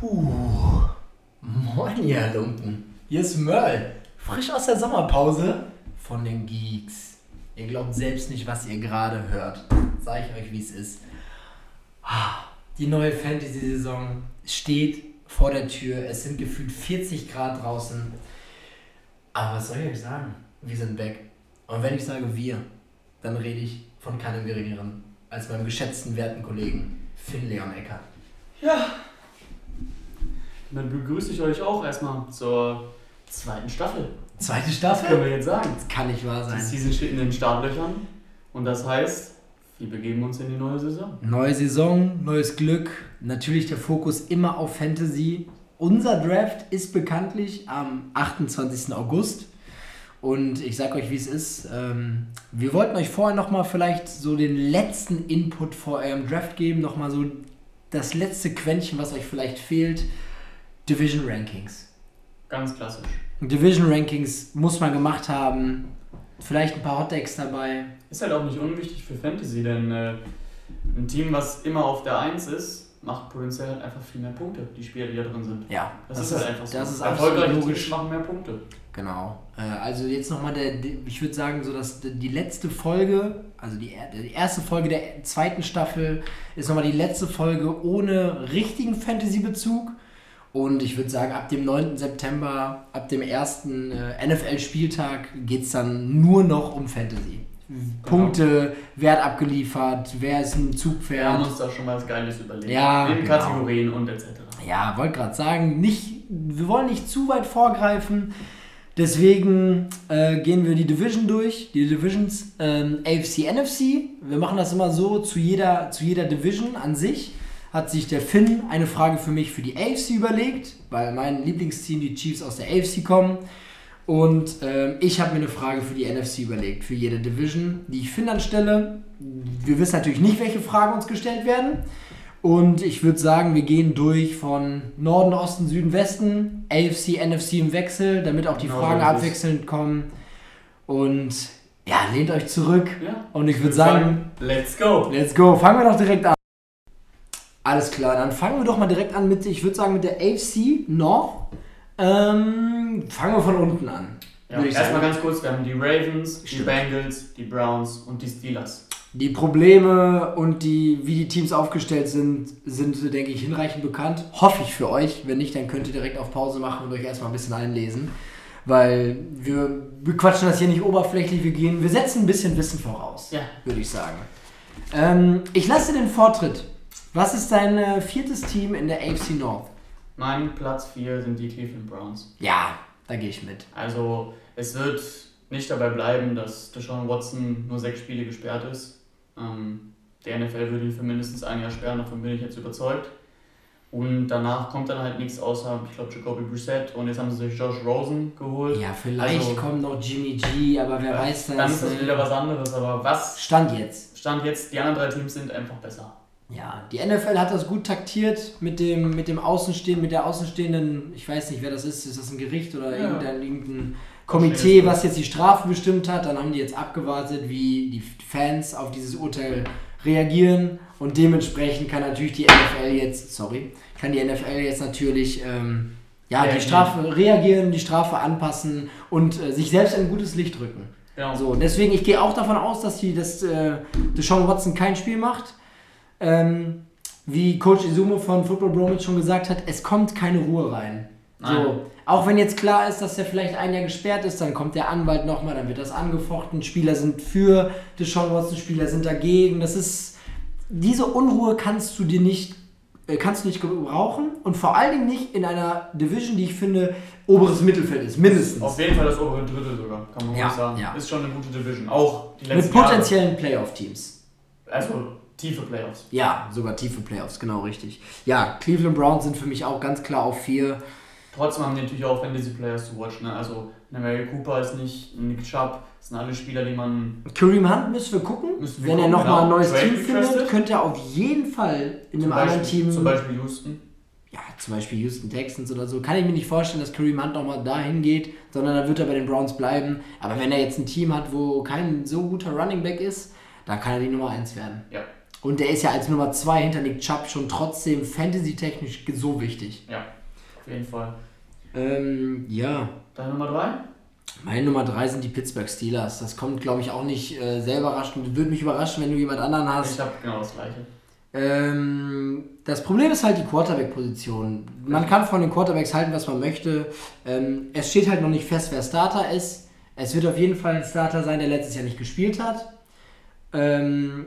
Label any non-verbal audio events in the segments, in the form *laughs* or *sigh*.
Puh. Moin, ihr Lumpen. Hier ist Merl. Frisch aus der Sommerpause von den Geeks. Ihr glaubt selbst nicht, was ihr gerade hört. Sag ich euch, wie es ist. Ah, Die neue Fantasy-Saison steht vor der Tür. Es sind gefühlt 40 Grad draußen. Aber was soll ich euch sagen? Wir sind weg. Und wenn ich sage wir, dann rede ich von keinem geringeren als meinem geschätzten, werten Kollegen Finn Leon Eckert. Ja. Dann begrüße ich euch auch erstmal zur zweiten Staffel. Zweite Das können Staffel? wir jetzt sagen. Das kann nicht wahr Die sein. Season steht in den Startlöchern. Und das heißt, wir begeben uns in die neue Saison. Neue Saison, neues Glück. Natürlich der Fokus immer auf Fantasy. Unser Draft ist bekanntlich am 28. August. Und ich sag euch, wie es ist. Ähm, wir wollten euch vorher nochmal vielleicht so den letzten Input vor eurem Draft geben. Nochmal so das letzte Quäntchen, was euch vielleicht fehlt. Division Rankings. Ganz klassisch. Division Rankings muss man gemacht haben. Vielleicht ein paar Hottakes dabei. Ist halt auch nicht unwichtig für Fantasy, denn äh, ein Team, was immer auf der 1 ist, macht potenziell halt einfach viel mehr Punkte, die Spieler, die da drin sind. Ja, Das, ist halt einfach so. Das ist absolut Erfolgreiche logisch. Teams machen mehr Punkte. Genau. Äh, also jetzt nochmal der, der- ich würde sagen, so dass die letzte Folge, also die, er- die erste Folge der zweiten Staffel ist nochmal die letzte Folge ohne richtigen Fantasy-Bezug. Und ich würde sagen, ab dem 9. September, ab dem ersten äh, NFL-Spieltag geht es dann nur noch um Fantasy. Punkte, Wert abgeliefert, wer ist ein Zugpferd. haben uns da schon mal was Geiles überlegt. Ja, In genau. Kategorien und etc. Ja, wollte gerade sagen, nicht, wir wollen nicht zu weit vorgreifen. Deswegen äh, gehen wir die Division durch, die Divisions ähm, AFC, NFC. Wir machen das immer so, zu jeder, zu jeder Division an sich hat sich der Finn eine Frage für mich für die AFC überlegt, weil mein Lieblingsteam, die Chiefs, aus der AFC kommen. Und ähm, ich habe mir eine Frage für die NFC überlegt, für jede Division, die ich Finn anstelle. Wir wissen natürlich nicht, welche Fragen uns gestellt werden. Und ich würde sagen, wir gehen durch von Norden, Osten, Süden, Westen, AFC, NFC im Wechsel, damit auch die Genau Fragen abwechselnd kommen. Und ja, lehnt euch zurück. Ja. Und ich würde sagen, let's go. let's go. Fangen wir doch direkt an. Alles klar, dann fangen wir doch mal direkt an mit, ich würde sagen, mit der AFC North. Ähm, fangen wir von unten an. Ja, erstmal ganz kurz, wir haben die Ravens, die Stimmt. Bengals, die Browns und die Steelers. Die Probleme und die, wie die Teams aufgestellt sind, sind, denke ich, hinreichend bekannt. Hoffe ich für euch. Wenn nicht, dann könnt ihr direkt auf Pause machen und euch erstmal ein bisschen einlesen. Weil wir, wir quatschen das hier nicht oberflächlich, wir gehen, wir setzen ein bisschen Wissen voraus, Ja. würde ich sagen. Ähm, ich lasse den Vortritt. Was ist dein äh, viertes Team in der AFC North? Mein Platz 4 sind die Cleveland Browns. Ja, da gehe ich mit. Also es wird nicht dabei bleiben, dass Deshaun Watson nur sechs Spiele gesperrt ist. Ähm, der NFL würde ihn für mindestens ein Jahr sperren, davon bin ich jetzt überzeugt. Und danach kommt dann halt nichts außer, ich glaube, Jacoby Brissett und jetzt haben sie sich Josh Rosen geholt. Ja, vielleicht Also- kommt noch Jimmy G, aber wer weiß das. Dann ist das äh, wieder was anderes, aber was Stand jetzt. stand jetzt, die anderen drei Teams sind einfach besser. Ja, die NFL hat das gut taktiert mit dem, mit dem Außenstehenden, mit der Außenstehenden, ich weiß nicht, wer das ist, ist das ein Gericht oder Ja. irgendein, irgendein Komitee, was jetzt die Strafe bestimmt hat. Dann haben die jetzt abgewartet, wie die Fans auf dieses Urteil reagieren und dementsprechend kann natürlich die NFL jetzt, sorry, kann die NFL jetzt natürlich ähm, ja, die Reagieren. Strafe reagieren, die Strafe anpassen und äh, sich selbst in ein gutes Licht rücken. Genau. So, deswegen, ich gehe auch davon aus, dass, die, dass äh, Deshaun Watson kein Spiel macht. Ähm, wie Coach Izumo von Football Bromwich schon gesagt hat, es kommt keine Ruhe rein. Nein. So, auch wenn jetzt klar ist, dass er vielleicht ein Jahr gesperrt ist, dann kommt der Anwalt nochmal, dann wird das angefochten. Spieler sind für Deshaun Watson, Spieler sind dagegen. Das ist, diese Unruhe kannst du dir nicht, äh, kannst du nicht gebrauchen und vor allen Dingen nicht in einer Division, die ich finde, oberes Mittelfeld ist, mindestens. Auf jeden Fall das obere Drittel sogar, kann man Ja, sagen. ja. Ist schon eine gute Division. Auch die Mit letzten Jahre. potenziellen Playoff-Teams. Also tiefe Playoffs. Ja, sogar tiefe Playoffs, genau richtig. Ja, Cleveland Browns sind für mich auch ganz klar auf vier. Trotzdem haben die natürlich auch Fantasy Players zu watchen. Ne? Also Mary Cooper ist nicht, Nick Chubb, das sind alle Spieler, die man. Kareem Hunt müssen wir gucken. Müssen wir Wenn er gucken, nochmal ein genau. neues Trade Team findet, könnte er auf jeden Fall in einem anderen Team. Zum Beispiel Houston. ja, zum Beispiel Houston Texans oder so. Kann ich mir nicht vorstellen, dass Kareem Hunt nochmal dahin geht, sondern dann wird er bei den Browns bleiben. Aber wenn er jetzt ein Team hat, wo kein so guter Running Back ist, dann kann er die Nummer 1 werden. Ja. Und der ist ja als Nummer 2 hinter Nick Chubb schon trotzdem fantasy-technisch so wichtig. Ja, auf jeden Fall. Ähm, ja. Deine Nummer 3? Meine Nummer 3 sind die Pittsburgh Steelers. Das kommt, glaube ich, auch nicht äh, sehr überraschend. Würde mich überraschen, wenn du jemand anderen hast. Ich habe genau das gleiche. Ähm, das Problem ist halt die Quarterback-Position. Man kann von den Quarterbacks halten, was man möchte. Ähm, es steht halt noch nicht fest, wer Starter ist. Es wird auf jeden Fall ein Starter sein, der letztes Jahr nicht gespielt hat. Ähm,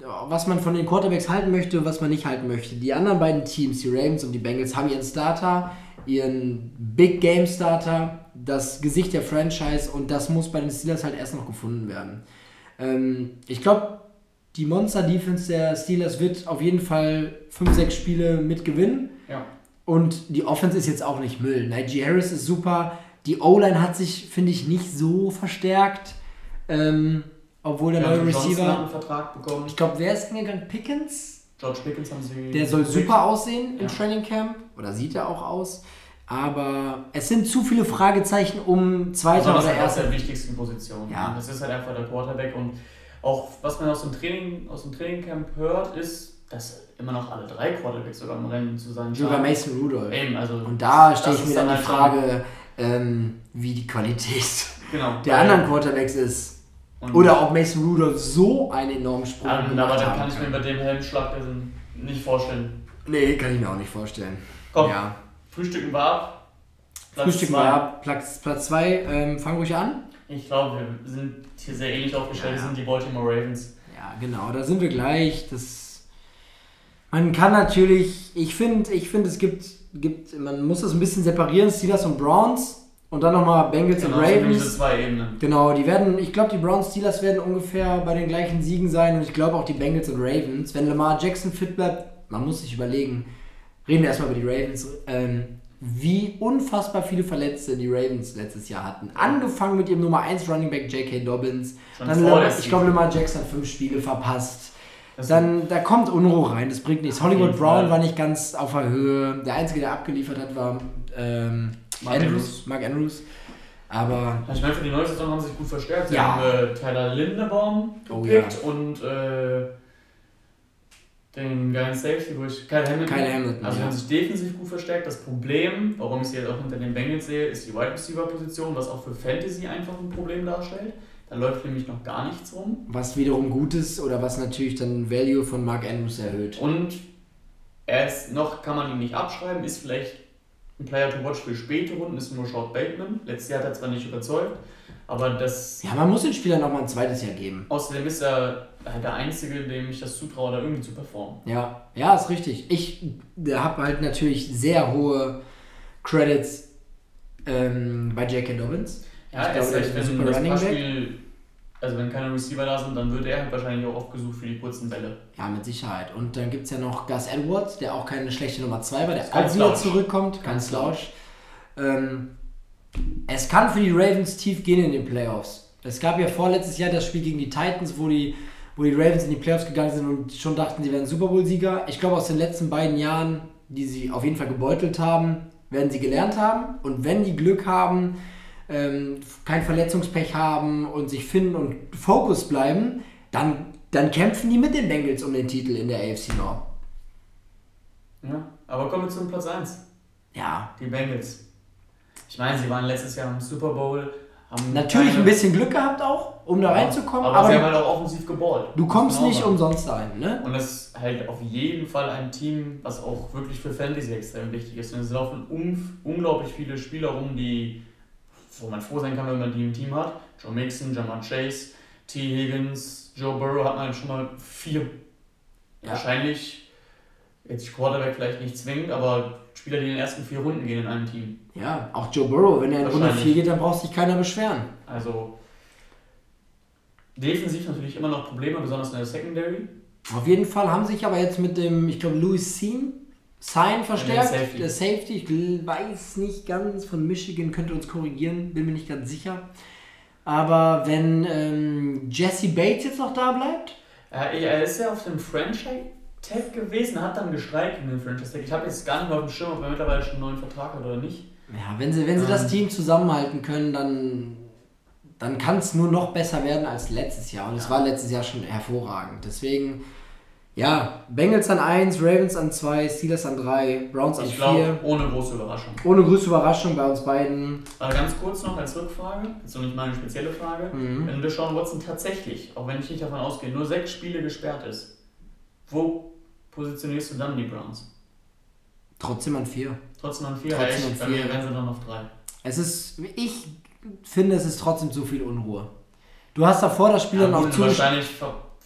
was man von den Quarterbacks halten möchte, was man nicht halten möchte. Die anderen beiden Teams, die Ravens und die Bengals, haben ihren Starter, ihren Big Game Starter, das Gesicht der Franchise und das muss bei den Steelers halt erst noch gefunden werden. Ähm, ich glaube, die Monster-Defense der Steelers wird auf jeden Fall 5, 6 Spiele mitgewinnen. Ja. Und die Offense ist jetzt auch nicht Müll. Najee Harris ist super. Die O-Line hat sich, finde ich, nicht so verstärkt. Ähm, obwohl der Ja, neue Receiver. einen Vertrag bekommen. Ich glaube, wer ist hingegangen? Pickens? George Pickens haben sie. Der soll super aussehen im Ja. Training Camp. Oder sieht er auch aus. Aber es sind zu viele Fragezeichen um zweiter Besonders oder halt erster. der wichtigsten Position. Ja. Das ist halt einfach der Quarterback und auch was man aus dem Training, aus dem Trainingcamp hört, ist, dass immer noch alle drei Quarterbacks sogar im Rennen zu sein Sogar scheinen. Mason Rudolph. Eben, also Und da stelle das ich mir ist dann die halt Frage, ähm, wie die Qualität genau, der anderen Quarterbacks ist. Und- Oder ob Mason Rudolph so einen enormen Sprung Ähm, gemacht aber dann kann ich mir bei dem Helmschlag nicht vorstellen. Nee, kann ich mir auch nicht vorstellen. Komm, Ja. frühstücken wir ab. Platz Frühstücken zwei. wir ab. Platz 2, ähm, fang ruhig an. Ich glaube, wir sind hier sehr ähnlich aufgestellt. Wir ja. sind die Baltimore Ravens. Ja, genau, da sind wir gleich. Das, man kann natürlich, ich finde, ich finde, es gibt, gibt, man muss das ein bisschen separieren, Steelers und Browns und dann nochmal Bengals Genau, und Ravens. zwei Ebenen. Genau, die werden, ich glaube, die Browns Steelers werden ungefähr bei den gleichen Siegen sein und ich glaube auch die Bengals und Ravens. Wenn Lamar Jackson fit bleibt, man muss sich überlegen, reden wir erstmal über die Ravens, ähm, wie unfassbar viele Verletzte die Ravens letztes Jahr hatten. Angefangen mit ihrem Nummer 1 Running Back J.K. Dobbins. Schon Dann Lamar, ich glaube, Lamar Jackson hat fünf Spiele verpasst. Das- Dann, da kommt Unruhe rein, das bringt nichts. Hollywood Brown war nicht ganz auf der Höhe. Der Einzige, der abgeliefert hat, war ähm, Mark Andrews, Andrews. Mark Andrews. Aber Ich meine, für die neue Saison haben sie sich gut verstärkt. Sie Ja. haben äh, Tyler Lindebaum Oh, gepickt und äh, den geilen Safety, wo ich. Kyle Hamilton. Kyle Hamilton, Also ja. haben sich defensiv gut verstärkt. Das Problem, warum ich sie jetzt auch hinter den Bengals sehe, ist die Wide Receiver Position, was auch für Fantasy einfach ein Problem darstellt. Da läuft nämlich noch gar nichts rum. was wiederum gut ist oder was natürlich dann Value von Mark Andrews erhöht. Und er ist noch, kann man ihn nicht abschreiben, ist vielleicht ein Player to watch für späte Runden, ist nur Short Bateman. Letztes Jahr hat er zwar nicht überzeugt, aber das. Ja, man muss den Spielern noch mal ein zweites Jahr geben. Außerdem ist er halt der Einzige, dem ich das zutraue, da irgendwie zu performen. Ja, ja, ist richtig. Ich habe halt natürlich sehr hohe Credits ähm, bei J.K. Dobbins. Ja, Ich glaube, ist ein wenn super Running Back. Also wenn keine Receiver da sind, dann wird er halt wahrscheinlich auch oft gesucht für die kurzen Bälle. Ja, mit Sicherheit. Und dann gibt es ja noch Gus Edwards, der auch keine schlechte Nummer 2 war, der auch wieder Slouch. zurückkommt. Kein Slouch. Ähm, es kann für die Ravens tief gehen in den Playoffs. Es gab ja vorletztes Jahr das Spiel gegen die Titans, wo die, wo die Ravens in die Playoffs gegangen sind und schon dachten, sie wären Super Bowl-Sieger. Ich glaube, aus den letzten beiden Jahren, die sie auf jeden Fall gebeutelt haben, werden sie gelernt haben. Und wenn die Glück haben, ähm, kein Verletzungspech haben und sich finden und Fokus bleiben, dann, dann kämpfen die mit den Bengals um den Titel in der AFC North. Ja, aber kommen wir zum Platz 1. Ja, Die Bengals. Ich meine, sie waren letztes Jahr im Super Bowl. Haben natürlich ein bisschen Glück gehabt auch, um da reinzukommen, aber, aber, sie haben halt auch offensiv geballt. du kommst Genau nicht so. umsonst dahin, ne? Und das ist halt auf jeden Fall ein Team, was auch wirklich für Fantasy extrem wichtig ist. Und es laufen un unglaublich viele Spieler rum, die, wo man froh sein kann, wenn man die im Team hat. Joe Mixon, Jamar Chase, T. Higgins, Joe Burrow hat man schon mal vier. Ja. Wahrscheinlich, jetzt Quarterback vielleicht nicht zwingend, aber Spieler, die in den ersten vier Runden gehen in einem Team. Ja, auch Joe Burrow, wenn er in Runde. 4 geht, dann braucht sich keiner beschweren. Also defensiv natürlich immer noch Probleme, besonders in der Secondary. Auf jeden Fall haben sich aber jetzt mit dem, ich glaube, Louis Sean, Sign verstärkt. Safety. Der Safety, ich weiß nicht ganz, von Michigan könnte uns korrigieren, bin mir nicht ganz sicher. Aber wenn ähm, Jesse Bates jetzt noch da bleibt, Äh, er ist ja auf dem Franchise-Tag gewesen, hat dann gestreikt in dem Franchise-Tag. Ich habe jetzt gar nicht mehr auf dem Schirm, ob er mittlerweile schon einen neuen Vertrag hat oder nicht. ja, wenn sie, wenn sie Ähm. das Team zusammenhalten können, dann, dann kann es nur noch besser werden als letztes Jahr. Und es Ja. war letztes Jahr schon hervorragend. Deswegen, Ja, Bengals an 1, Ravens an 2, Steelers an 3, Browns an Ich 4. glaube, ohne große Überraschung. Ohne größte Überraschung bei uns beiden. Aber ganz kurz noch als Rückfrage, jetzt noch nicht meine spezielle Frage. Mhm. Wenn Deshaun Watson tatsächlich, auch wenn ich nicht davon ausgehe, nur sechs Spiele gesperrt ist, wo positionierst du dann die Browns? Trotzdem an 4. Trotzdem an vier, Trotzdem ja, an ich, bei vier. mir wären sie dann auf drei. Es ist, ich finde, es ist trotzdem zu viel Unruhe. Du hast davor das Spiel Ja, dann auch zu. wahrscheinlich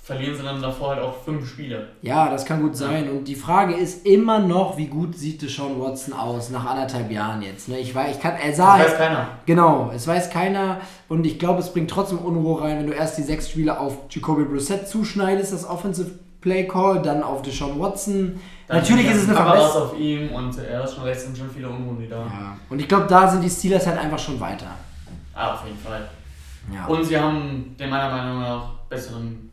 verlieren sie dann davor halt auch fünf Spiele. Ja, das kann gut sein. Und die Frage ist immer noch, wie gut sieht Deshaun Watson aus nach anderthalb Jahren jetzt. Ne? Ich weiß, ich kann, er sah. Das weiß keiner. Genau, es weiß keiner und ich glaube, es bringt trotzdem Unruhe rein, wenn du erst die sechs Spiele auf Jacoby Brissett zuschneidest, das Offensive Play Call, dann auf Deshaun Watson. Dann Natürlich ist es eine Verbesserung. auf ihm und er ist schon recht, sind schon viele Unruhen da. Ja. Und ich glaube, da sind die Steelers halt einfach schon weiter. Ah, auf jeden Fall. Ja, Und sie haben den meiner Meinung nach besseren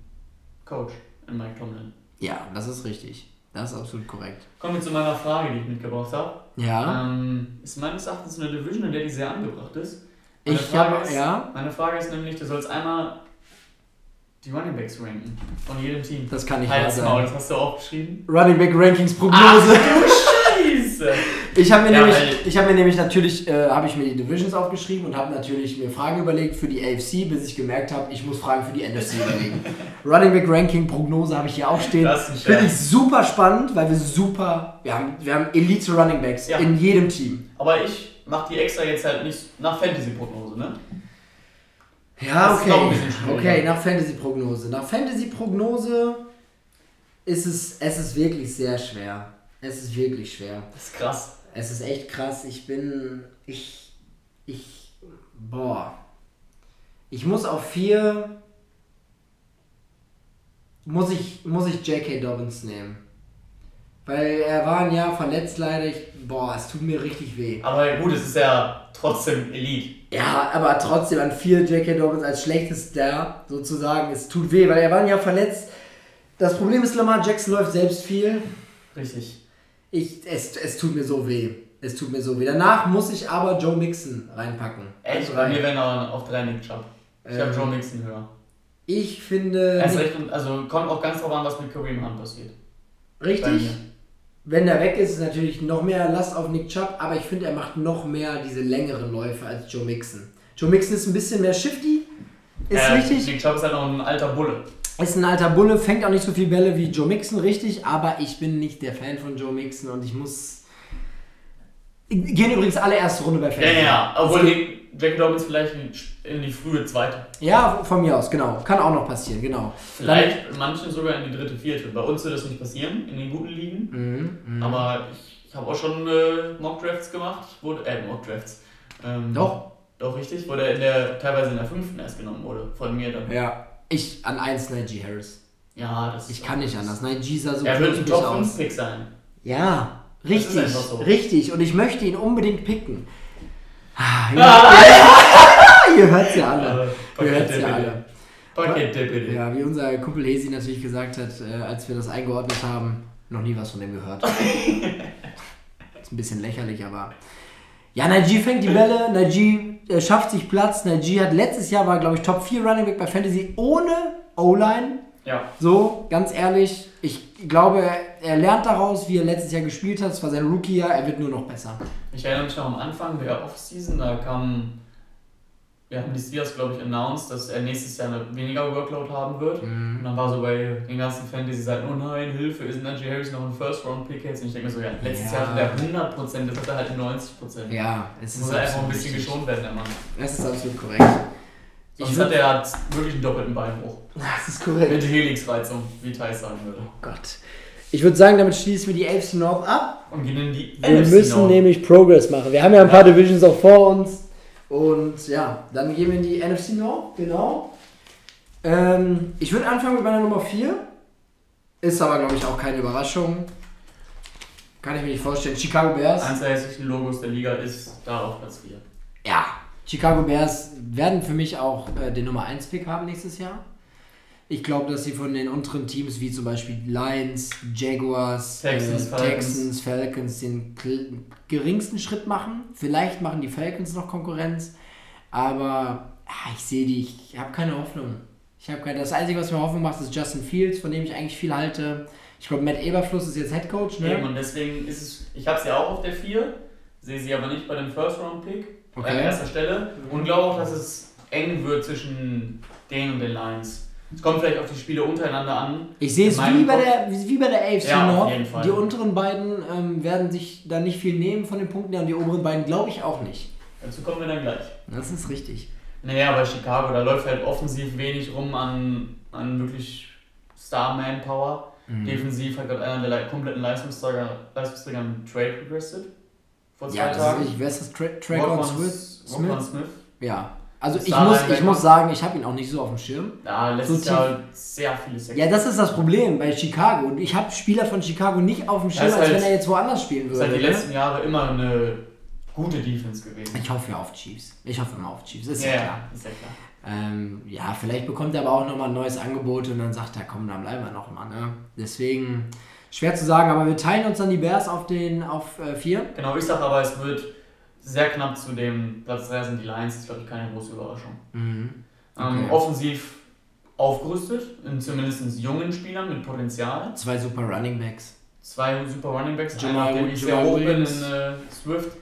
Coach in Mike Tomlin. ja das ist richtig. Das ist absolut korrekt. Kommen wir zu meiner Frage, die ich mitgebracht habe. Ja, Ähm, ist meines Erachtens eine Division, in der die sehr angebracht ist. Meine ich Frage habe, ist, ja, Meine Frage ist nämlich, du sollst einmal die Running Backs ranken von jedem Team. das kann ich Maul, sein. das hast du aufgeschrieben. Running Back Rankings Prognose. *laughs* Ich habe mir, Ja, nämlich, ich hab mir nämlich natürlich, äh, habe ich mir die Divisions aufgeschrieben und habe natürlich mir Fragen überlegt für die AFC, bis ich gemerkt habe, ich muss Fragen für die NFC überlegen. *laughs* Running Back Ranking Prognose habe ich hier auch stehen. Das ist Finde ich super spannend, weil wir super, wir haben, wir haben Elite Running Backs Ja. in jedem Team. Aber ich mache die extra jetzt halt nicht nach Fantasy-Prognose, ne? Ja, Das schwieriger. Okay, nach Fantasy Prognose. Nach Fantasy Prognose ist es, es ist wirklich sehr schwer. Es ist wirklich schwer. Das ist krass. Es ist echt krass. Ich bin. Ich. Ich. Boah. Ich muss auf vier. Muss ich, muss ich J.K. Dobbins nehmen. Weil er war ein Jahr verletzt leider. Ich, boah, es tut mir richtig weh. Aber gut, es ist ja trotzdem Elite. Ja, aber trotzdem an vier J.K. Dobbins als schlechtester sozusagen. Es tut weh, weil er war ein Jahr verletzt. Das Problem ist, Lamar Jackson läuft selbst viel. Richtig. Ich, es, es tut mir so weh. Es tut mir so weh. Danach muss ich aber Joe Mixon reinpacken. Echt? An Bei mir wären auch auf drei Nick Chubb. Ich Ähm, habe Joe Mixon höher. Ich finde. Und- also kommt auch ganz drauf an, was mit Kareem Hunt passiert. Richtig. Wenn der weg ist, ist natürlich noch mehr Last auf Nick Chubb, aber ich finde, er macht noch mehr diese längeren Läufe als Joe Mixon. Joe Mixon ist ein bisschen mehr shifty. Ist Äh, richtig. Nick Chubb ist halt noch ein alter Bulle. Ist ein alter Bulle, fängt auch nicht so viel Bälle wie Joe Mixon, richtig, aber ich bin nicht der Fan von Joe Mixon und ich muss. Gehen übrigens alle erste Runde bei Ja, Fantasy. ja, ja. Obwohl die Jack Dobbins vielleicht in, die frühe zweite. Ja, von mir aus, genau. Kann auch noch passieren, genau. Vielleicht in manchen sogar in die dritte, vierte. Bei uns wird das nicht passieren, in den guten Ligen. Mhm, mhm. Aber ich, ich habe auch schon äh, Mock-Drafts gemacht. Wurde, äh, Mock-Drafts. Ähm, Doch. Doch, richtig. Wo der, in der, teilweise in der fünften erst genommen wurde. Von mir dann. Ja. Ich an 1 Najee Harris. Ja, das Ich kann nicht anders. Najee sah so Er wird ein knusprig Top 5 aus. Pick sein. Ja, richtig. einfach so. Richtig. Und ich möchte ihn unbedingt picken. Ah, *laughs* ja. *laughs* Ihr hört's ja alle. Äh, Ihr hört's ja alle. Paket. Ja, wie unser Kumpel Hesi natürlich gesagt hat, äh, als wir das eingeordnet haben, noch nie was von dem gehört. *laughs* ist ein bisschen lächerlich, aber. Ja, Najee fängt die Bälle, Najee äh, schafft sich Platz. Najee hat letztes Jahr war, glaube ich, Top 4 Running Back bei Fantasy ohne O-Line. Ja. So, ganz ehrlich, ich glaube, er, er lernt daraus, wie er letztes Jahr gespielt hat. Es war sein Rookie-Jahr, er wird nur noch besser. Ich erinnere mich noch am Anfang der Offseason, da kam, ja, haben die Steelers, glaube ich, announced, dass er nächstes Jahr eine weniger Workload haben wird. Mhm. Und dann war so bei den ganzen Fantasy-Seiten, oh nein, Hilfe, ist Najee Harris noch ein First-Round-Pick jetzt? Und ich denke mir so, ja, letztes Ja. Jahr hatte der 100%, das hat er halt 90%. Ja, es ist Muss er einfach ein bisschen richtig. geschont werden, der Mann. Es ist absolut korrekt. Ich Sonst würd- hat er halt wirklich einen doppelten Beinbruch. *laughs* Das ist korrekt. Mit Helix-Reizung, wie Thais sagen würde. Oh Gott. Ich würde sagen, damit schließen wir die AFC North ab. Und gehen in die Wir NFC müssen nämlich Progress machen. Wir haben ja ein paar Divisions auch vor uns. Und ja, dann gehen wir in die NFC North, genau. Ähm, ich würde anfangen mit meiner Nummer 4. Ist aber, glaube ich, auch keine Überraschung. Kann ich mir nicht vorstellen. Chicago Bears. Eins der hässlichen Logos der Liga ist da auf Platz 4. Ja, Chicago Bears werden für mich auch äh, den Nummer 1 Pick haben nächstes Jahr. Ich glaube, dass sie von den unteren Teams wie zum Beispiel Lions, Jaguars, Texans, äh, Falcons. Texans, Falcons den geringsten Schritt machen. Vielleicht machen die Falcons noch Konkurrenz, aber ah, ich sehe die, ich habe keine Hoffnung. Ich habe keine. Das Einzige, was mir Hoffnung macht, ist Justin Fields, von dem ich eigentlich viel halte. Ich glaube, Matt Eberfluss ist jetzt Head Coach, ne? Eben, und deswegen ist es, ich habe sie auch auf der 4, sehe sie aber nicht bei dem First-Round-Pick Okay. an erster Stelle und glaube auch, dass es eng wird zwischen denen und den Lions. Es kommt vielleicht auf die Spiele untereinander an. Ich sehe es wie bei, der, wie bei der AFC Ja, Fall. Die unteren beiden ähm, werden sich da nicht viel nehmen von den Punkten her und die oberen beiden glaube ich auch nicht. Dazu kommen wir dann gleich. Das ist richtig. Naja, bei Chicago, da läuft halt offensiv wenig rum an, an wirklich Star-Manpower. Mhm. Defensiv hat gerade einer der le- kompletten Leistungsträger, Leistungsträger einen Trade requested. Vor zwei Ja, das Tagen. ist richtig. Wer ist das? Tra Trayvon Smith? Smith. Ja. Also ich muss, ich muss sagen, ich habe ihn auch nicht so auf dem Schirm. Ja, letztes So Jahr halt sehr viele Sacks. Ja, das ist das Problem bei Chicago. Und ich habe Spieler von Chicago nicht auf dem Schirm, als halt- wenn er jetzt woanders spielen Das ist würde. halt die ne? letzten Jahre immer eine gute Defense gewesen. Ich hoffe ja auf Chiefs. Ich hoffe immer auf Chiefs. Ist ja, ja, klar. ja, ist ja klar. Ähm, ja, vielleicht bekommt er aber auch nochmal ein neues Angebot und dann sagt er, komm, dann bleiben wir noch mal. Ne? Deswegen schwer zu sagen, aber wir teilen uns dann die Bears auf den auf äh, vier. Genau, ich sag aber, es wird sehr knapp zu dem Platz 3 sind die Lions. Das ist, glaube ich, keine große Überraschung. Mhm. Ähm, Okay. offensiv aufgerüstet, in zumindest jungen Spielern mit Potenzial. Zwei super Running Backs. Zwei super Running Backs, Jamal- einer, den ich sehr hoch bin, in äh, Swift.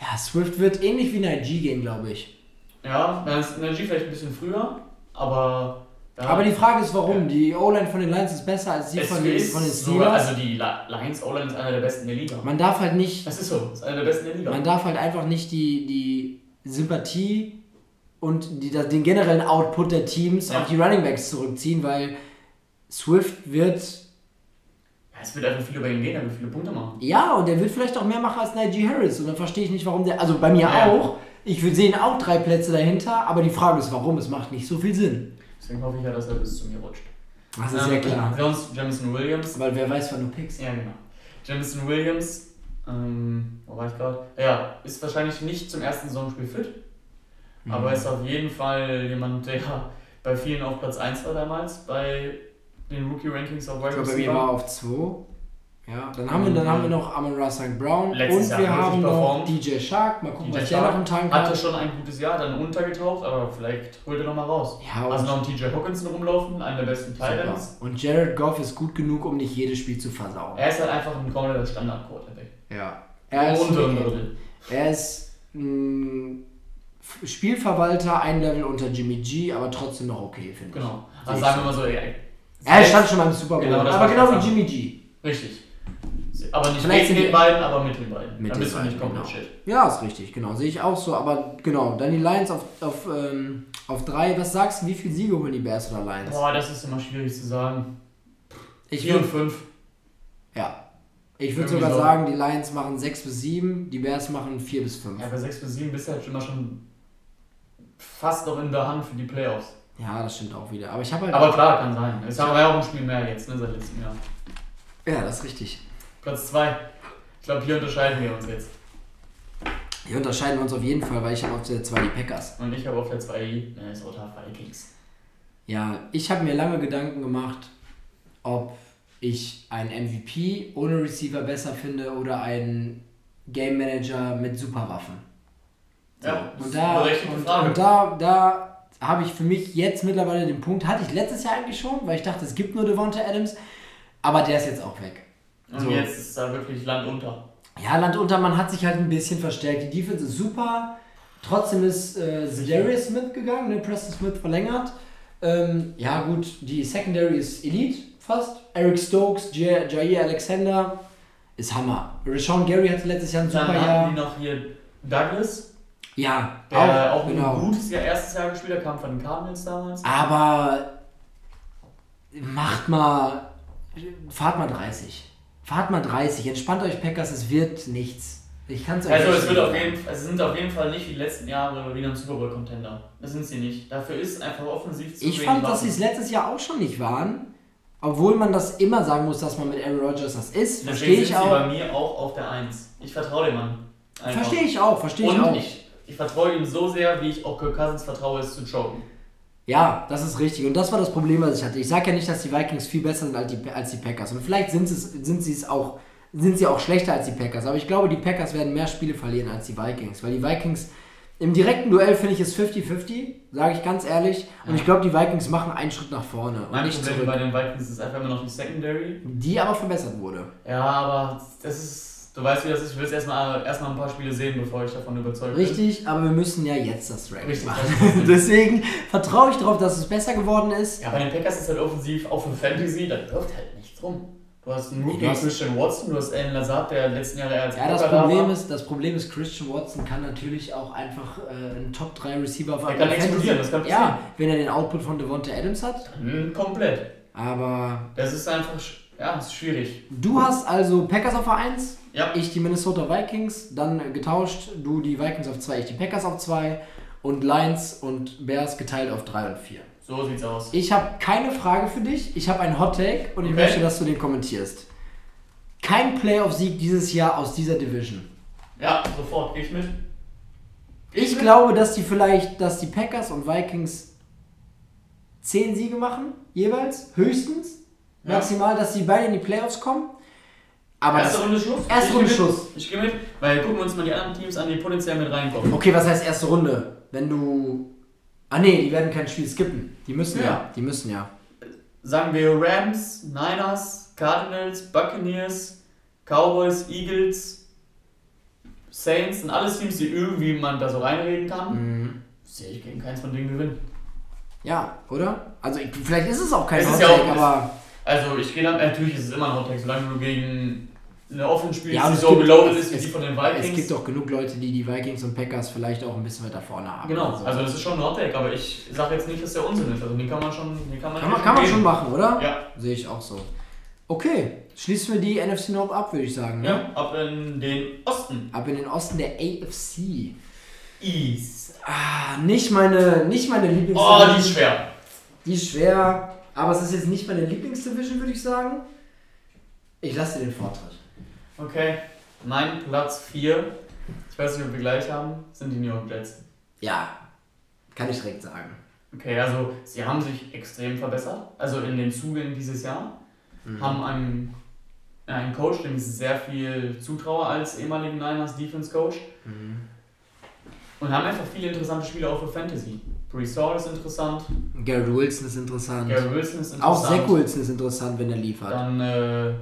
Ja, Swift wird ähnlich wie Najee gehen, glaube ich. Ja, dann ist vielleicht ein bisschen früher, aber. Ja, Aber die Frage ist, warum? Die O-Line von den Lions ist besser als die es von den, von den sogar, Steelers. also die Li- Lions O-Line ist einer der besten der Liga. Man darf halt nicht Das ist so, ist einer der besten der Liga. Man darf halt einfach nicht die, die Sympathie und die, den generellen Output der Teams Ja. auf die Running Backs zurückziehen, weil Swift wird, Ja, es wird einfach viel über ihn gehen, er wird viele Punkte machen. ja, und der wird vielleicht auch mehr machen als Najee Harris. Und dann verstehe ich nicht, warum der, also bei mir auch, ich will sehen auch drei Plätze dahinter, aber die Frage ist, warum? Es macht nicht so viel Sinn. Deswegen hoffe ich ja, dass er bis zu mir rutscht. Das ist Ähm, ja klar. Sonst Jamison Williams. Weil wer weiß, wann du pickst. Ja, genau. Jamison Williams, ähm, wo war ich gerade? Ja, ist wahrscheinlich nicht zum ersten Saisonspiel fit, Mhm. aber ist auf jeden Fall jemand, der bei vielen auf Platz 1 war damals, bei den Rookie-Rankings auf Ich Wide glaube, bei mir war Receiver. auf 2. Ja, dann haben, wir, dann haben wir noch Amon Ra St. Brown Letztes und Jahr wir haben noch. DJ Shark. Mal gucken, DJ was der noch im Tank Hatte hat. schon ein gutes Jahr, dann untergetaucht, aber vielleicht holt er nochmal raus. Ja, Also noch ein TJ Hawkinson rumlaufen, einer der besten. Titans. Und Jared Goff ist gut genug, um nicht jedes Spiel zu versauen. Er ist halt einfach ein kompletter Standard-Quarterback. Ja. Im Er ist, Drittel. er ist ein Spielverwalter, ein Level unter Jimmy G, aber trotzdem noch okay, finde ich. Genau. Also sagen wir mal so, ey, Er stand schon beim Super Bowl, Genau, das aber genau wie. Jimmy G. Richtig. Aber nicht Vielleicht sind den beiden, aber mit den beiden. Mit Dann bist du nicht komplett genau. shit. Ja, ist richtig, genau. Sehe ich auch so, aber genau. Dann die Lions auf, auf, ähm, auf drei. Was sagst du, wie viele Siege holen die Bears oder Lions? Boah, das ist immer schwierig zu sagen. Ich 4 und würde 5. ja. Ich würd Irgendwie sogar so. sagen, die Lions machen 6 bis 7, die Bears machen 4 bis 5. Ja, bei 6 bis 7 bist du halt immer schon fast noch in der Hand für die Playoffs. Ja, das stimmt auch wieder. Aber ich habe halt. Aber klar, kann sein. Es war ja auch ein Spiel mehr jetzt, ne, seit letztem Jahr. Ja, das ist richtig. Platz 2. Ich glaube, hier unterscheiden wir uns jetzt. Hier unterscheiden wir uns auf jeden Fall, weil ich habe auf der 2 die Packers. Und ich habe auf der 2 Minnesota Vikings. Ja, ich habe mir lange Gedanken gemacht, ob ich einen MVP ohne Receiver besser finde oder einen Game Manager mit Superwaffen. So, Ja, das und ist da, eine berechtigte und, Frage. und da, da habe ich für mich jetzt mittlerweile den Punkt, hatte ich letztes Jahr eigentlich schon, weil ich dachte, es gibt nur Devonta Adams, aber der ist jetzt auch weg. Und So. jetzt ist da wirklich Land unter. Ja, Land unter, man hat sich halt ein bisschen verstärkt. Die Defense ist super. Trotzdem ist äh, Darius Smith gegangen, ne? Preston Smith verlängert. Ähm, ja, gut, die Secondary ist Elite fast. Eric Stokes, J- Jair Alexander ist Hammer. Rashawn Gary hatte letztes Jahr ein Dann super haben Jahr. die noch hier Douglas, Ja, der auch, auch, genau. ein gutes Jahr, erstes Jahr gespielt hat, kam von den Cardinals damals. Aber macht mal, fahrt mal 30. Fahrt mal 30. Entspannt euch, Packers, es wird nichts. Ich kann es euch Also nicht es, wird auf jeden, es sind auf jeden Fall nicht wie die letzten Jahre wieder ein Super Bowl Contender. Das sind sie nicht. Dafür ist einfach offensiv zu Ich fand, dass sie es letztes Jahr auch schon nicht waren. Obwohl man das immer sagen muss, dass man mit Aaron Rodgers das ist. Verstehe ich sie auch. bei mir auch auf der 1. Ich vertraue dem Mann. Verstehe ich auch, verstehe ich auch. ich, ich vertraue ihm so sehr, wie ich auch Kirk Cousins vertraue, es zu choken. Ja, das ist richtig. Und das war das Problem, was ich hatte. Ich sage ja nicht, dass die Vikings viel besser sind als die, als die Packers. Und vielleicht sind, es, sind sie es auch, sind sie auch schlechter als die Packers. Aber ich glaube, die Packers werden mehr Spiele verlieren als die Vikings. Weil die Vikings Im direkten Duell finde ich es 50-50, sage ich ganz ehrlich. Und Ja. ich glaube, die Vikings machen einen Schritt nach vorne und Mein nicht Problem zurück. bei den Vikings ist einfach immer noch die Secondary. Die aber verbessert wurde. Ja, aber das ist. Du weißt, wie das ist. Ich will jetzt erstmal erstmal ein paar Spiele sehen, bevor ich davon überzeugt bin. Richtig, aber wir müssen ja jetzt das Ranking Richtig, machen. *laughs* Deswegen vertraue ich darauf, dass es besser geworden ist. Ja, bei den Packers ist halt offensiv, auch für Fantasy, da läuft halt nichts rum. Du hast einen Nee, Rookie du hast- Christian Watson, du hast Alan Lazard, der letzten Jahre als Ja, das Problem, ist, das Problem ist, Christian Watson kann natürlich auch einfach äh, ein Top 3 Receiver Der einmal kann explodieren, das kann passieren. Ja, wenn er den Output von Devonta Adams hat. Hm, komplett. Aber Das ist einfach, ja, ist schwierig. du hast also Packers auf 1, Ja. ich die Minnesota Vikings, dann getauscht, du die Vikings auf 2, ich die Packers auf 2 und Lions und Bears geteilt auf 3 und 4. So sieht's aus. Ich habe keine Frage für dich, ich habe einen Hot Take und ich Okay. möchte, dass du den kommentierst. Kein Playoff-Sieg dieses Jahr aus dieser Division. Ja, sofort, geh ich mit. Ich mit? glaube, dass die vielleicht, dass die Packers und Vikings 10 Siege machen, jeweils, höchstens. Ja. Maximal, dass die beide in die Playoffs kommen. Aber Erste Runde Schluss? Erste Ich Runde. Schluss. Ich gehe mit, weil gucken wir uns mal die anderen Teams an, die potenziell mit reinkommen. okay, was heißt erste Runde? Wenn du. Ah nee, die werden kein Spiel skippen. Die müssen ja. Ja. Die müssen ja. Sagen wir Rams, Niners, Cardinals, Buccaneers, Cowboys, Eagles, Saints sind alles Teams, die irgendwie man da so reinreden kann. Mhm. Sehe ich gegen keins von denen gewinnen. Ja, oder? Also ich, vielleicht ist es auch kein Es ist Hot ja aber. Also ich gehe dann, natürlich ist es immer ein Hot Take, solange du gegen eine offene spielst, Ja, und die es so geloadet es- ist wie die von den Vikings. Es gibt doch genug Leute, die die Vikings und Packers vielleicht auch ein bisschen weiter vorne haben. Genau, also das ist schon ein aber ich sage jetzt nicht, dass der Unsinn ist. Also den kann man schon, den kann man, Kann man, kann man schon machen, oder? Ja, Sehe ich auch so. Okay, schließen wir die NFC North ab, würde ich sagen. Ne? ja, ab in den Osten. Ab in den Osten der AFC. East. Ah, nicht meine, nicht meine Lieblings. Oh, die ist schwer. Die ist schwer, aber es ist jetzt nicht meine Lieblingsdivision, würde ich sagen. Ich lasse dir den Vortritt. Okay, mein Platz 4, ich weiß nicht, ob wir gleich haben, sind die New York Jets. Ja, kann ich direkt sagen. Okay, also sie haben sich extrem verbessert, also in den Zugängen dieses Jahr. Mhm. Haben einen, einen Coach, dem ich sehr viel zutraue als ehemaligen Niners Defense Coach. Mhm. Und haben einfach viele interessante Spieler auch für Fantasy. Brees ist interessant, Garrett Wilson ist interessant. Gary Wilson ist interessant. auch Zach Wilson ist interessant, wenn er liefert. Dann äh,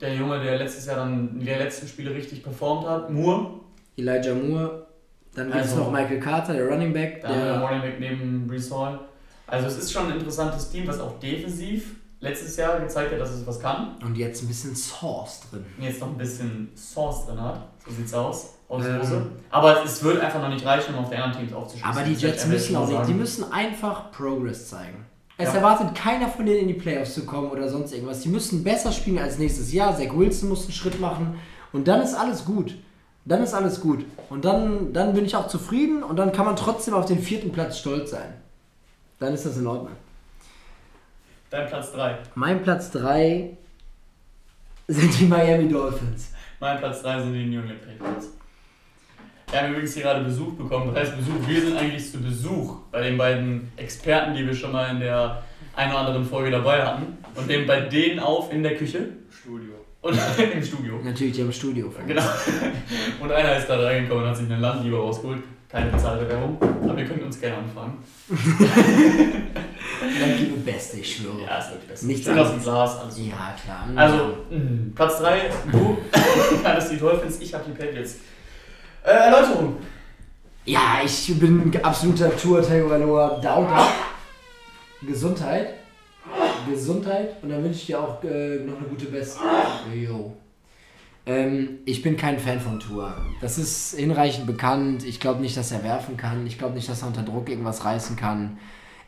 der Junge, der letztes Jahr dann die letzten Spiele richtig performt hat, Moore. Elijah Moore. Dann gibt es Also- noch Michael Carter, der Running Back. Dann der Der, Running Back neben Brees Hall. Also es ist schon ein interessantes Team, was auch defensiv letztes Jahr gezeigt hat, dass es was kann. und jetzt ein bisschen Sauce drin. Jetzt noch ein bisschen Sauce drin hat. So sieht's aus. Aus Ähm. Aber es wird einfach noch nicht reichen, um auf die anderen Teams aufzuschließen. Aber die Jets müssen auch nicht, die müssen einfach Progress zeigen. Es Ja. erwartet keiner von denen in die Playoffs zu kommen oder sonst irgendwas. Die müssen besser spielen als nächstes Jahr. Zach Wilson muss einen Schritt machen und dann ist alles gut. Dann ist alles gut. Und dann, dann bin ich auch zufrieden und dann kann man trotzdem auf den vierten Platz stolz sein. Dann ist das in Ordnung. Dein Platz 3. Mein Platz 3 sind die Miami Dolphins. Mein Platz 3 sind die New England Patriots. Wir haben übrigens hier gerade Besuch bekommen. Das heißt Besuch, wir sind eigentlich zu Besuch bei den beiden Experten, die wir schon mal in der einen oder anderen Folge dabei hatten. Und nehmen bei denen auf in der Küche Studio. und *laughs* im Studio. Natürlich, die haben Studio. Genau. *laughs* Und einer ist gerade reingekommen und hat sich eine Landliebe rausgeholt. Keine bezahlte Werbung, aber ihr könnt uns gerne anfangen. Landliebe *laughs* Beste, ich schwöre. Ja, ist wirklich besser. Nichts Schön aus dem. Glas, super. Ja, klar. Also, mh, Platz 3, du hattest die Dolphins, ich habe die Patriots. Äh, Erläuterung. Ja, ich bin absoluter Tour Tagovailoa Dauder. Gesundheit. Gesundheit. Und dann wünsche ich dir auch äh, noch eine gute Besserung. Jo. Ähm, ich bin kein Fan von Tour. Das ist hinreichend bekannt. Ich glaube nicht, dass er werfen kann. Ich glaube nicht, dass er unter Druck irgendwas reißen kann.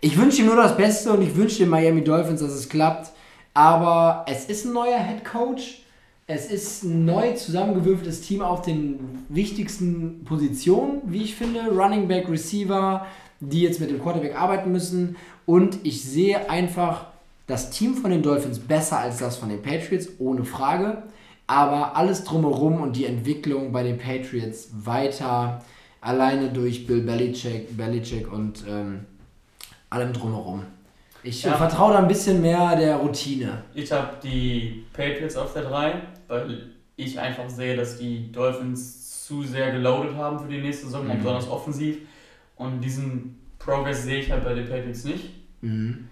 Ich wünsche ihm nur das Beste und ich wünsche den Miami Dolphins, dass es klappt. Aber es ist ein neuer Head Coach. Es ist ein neu zusammengewürfeltes Team auf den wichtigsten Positionen, wie ich finde. Running Back, Receiver, die jetzt mit dem Quarterback arbeiten müssen. Und ich sehe einfach das Team von den Dolphins besser als das von den Patriots, ohne Frage. Aber alles drumherum und die Entwicklung bei den Patriots weiter, alleine durch Bill Belichick, Belichick und ähm, allem drumherum. Ich Ja. vertraue da ein bisschen mehr der Routine. Ich habe die Patriots auf der 3, weil ich einfach sehe, dass die Dolphins zu sehr geloadet haben für die nächste Saison, Mhm. besonders offensiv. Und diesen Progress sehe ich halt bei den Patriots nicht. Mhm.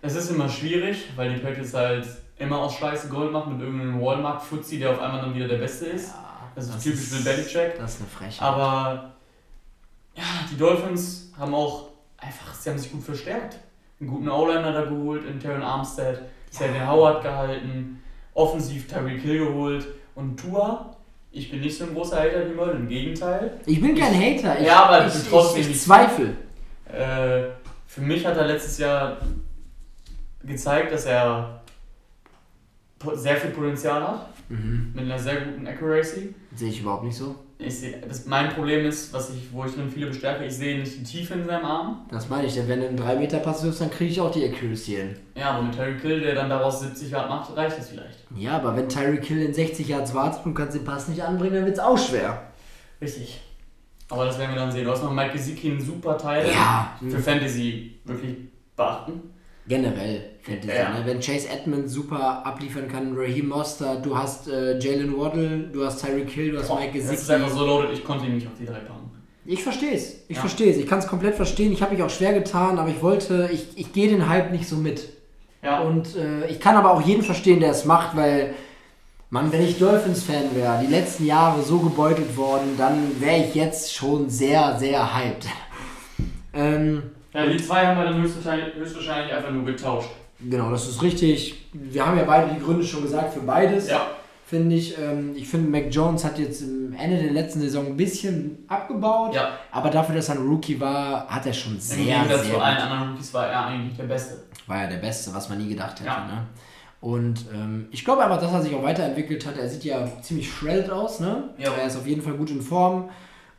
Es ist immer schwierig, weil die Patriots halt immer aus Scheiße Gold machen mit irgendeinem Walmart-Fuzzi, der auf einmal dann wieder der Beste ist. Ja, Das ist typisch Bill Belichick. Das ist eine Frechheit. Aber ja, die Dolphins haben auch einfach, sie haben sich gut verstärkt. Einen guten O-Liner da geholt, in Terran Armstead, Xavier Howard gehalten, offensiv Tyreek Hill geholt und Tua. Ich bin nicht so ein großer Hater wie Möll, im Gegenteil. ich bin kein Hater. Ich, Ja, aber ich, du trotzdem ich, ich zweifle. Äh, für mich hat er letztes Jahr gezeigt, dass er sehr viel Potenzial hat, Mhm. mit einer sehr guten Accuracy. Sehe ich überhaupt nicht so. Ich seh, das, mein Problem ist, was ich, wo ich drin viele bestärke, ich sehe nicht die Tiefe in seinem Arm. Das meine ich, denn wenn du einen 3-Meter-Pass wirfst, dann kriege ich auch die Accuracy hin. Ja, aber mit Terry Kill, der dann daraus 70 Yard macht, reicht das vielleicht. Ja, aber wenn Tyreek Hill in 60 Yards wartet und kannst den Pass nicht anbringen, dann wird es auch schwer. Richtig. Aber das werden wir dann sehen. Du hast noch Mike Gesicki, ein super Teil. Ja, Für Fantasy wirklich beachten. Generell Fantasy. Ja. Ne? Wenn Chase Edmonds super abliefern kann, Raheem Mostert, du hast äh, Jalen Waddle, du hast Tyreek Hill, du hast Mike das ist Gesicki. einfach so loaded, ich konnte ihn nicht auf die drei packen. Ich verstehe es. Ich Ja. verstehe es. Ich kann es komplett verstehen. Ich habe mich auch schwer getan, aber ich wollte, ich, ich gehe den Hype nicht so mit. Ja, Und äh, ich kann aber auch jeden verstehen, der es macht, weil, Mann, wenn ich Dolphins-Fan wäre, die letzten Jahre so gebeutelt worden, dann wäre ich jetzt schon sehr, sehr hyped. *laughs* ähm, ja die zwei haben wir dann höchstwahrscheinlich, höchstwahrscheinlich einfach nur getauscht. genau, das ist richtig. Wir haben ja beide die Gründe schon gesagt für beides. Ja, Finde ich. Ähm, ich finde, Mac Jones hat jetzt am Ende der letzten Saison ein bisschen abgebaut. ja. Aber dafür, dass er ein Rookie war, hat er schon Im sehr, Gegensatz sehr zu allen anderen Rookies war er eigentlich der Beste. war ja der Beste, was man nie gedacht hätte. Ja. Ne? Und ähm, ich glaube einfach, dass er sich auch weiterentwickelt hat. Er sieht ja ziemlich shredded aus, ne? Ja. Er ist auf jeden Fall gut in Form.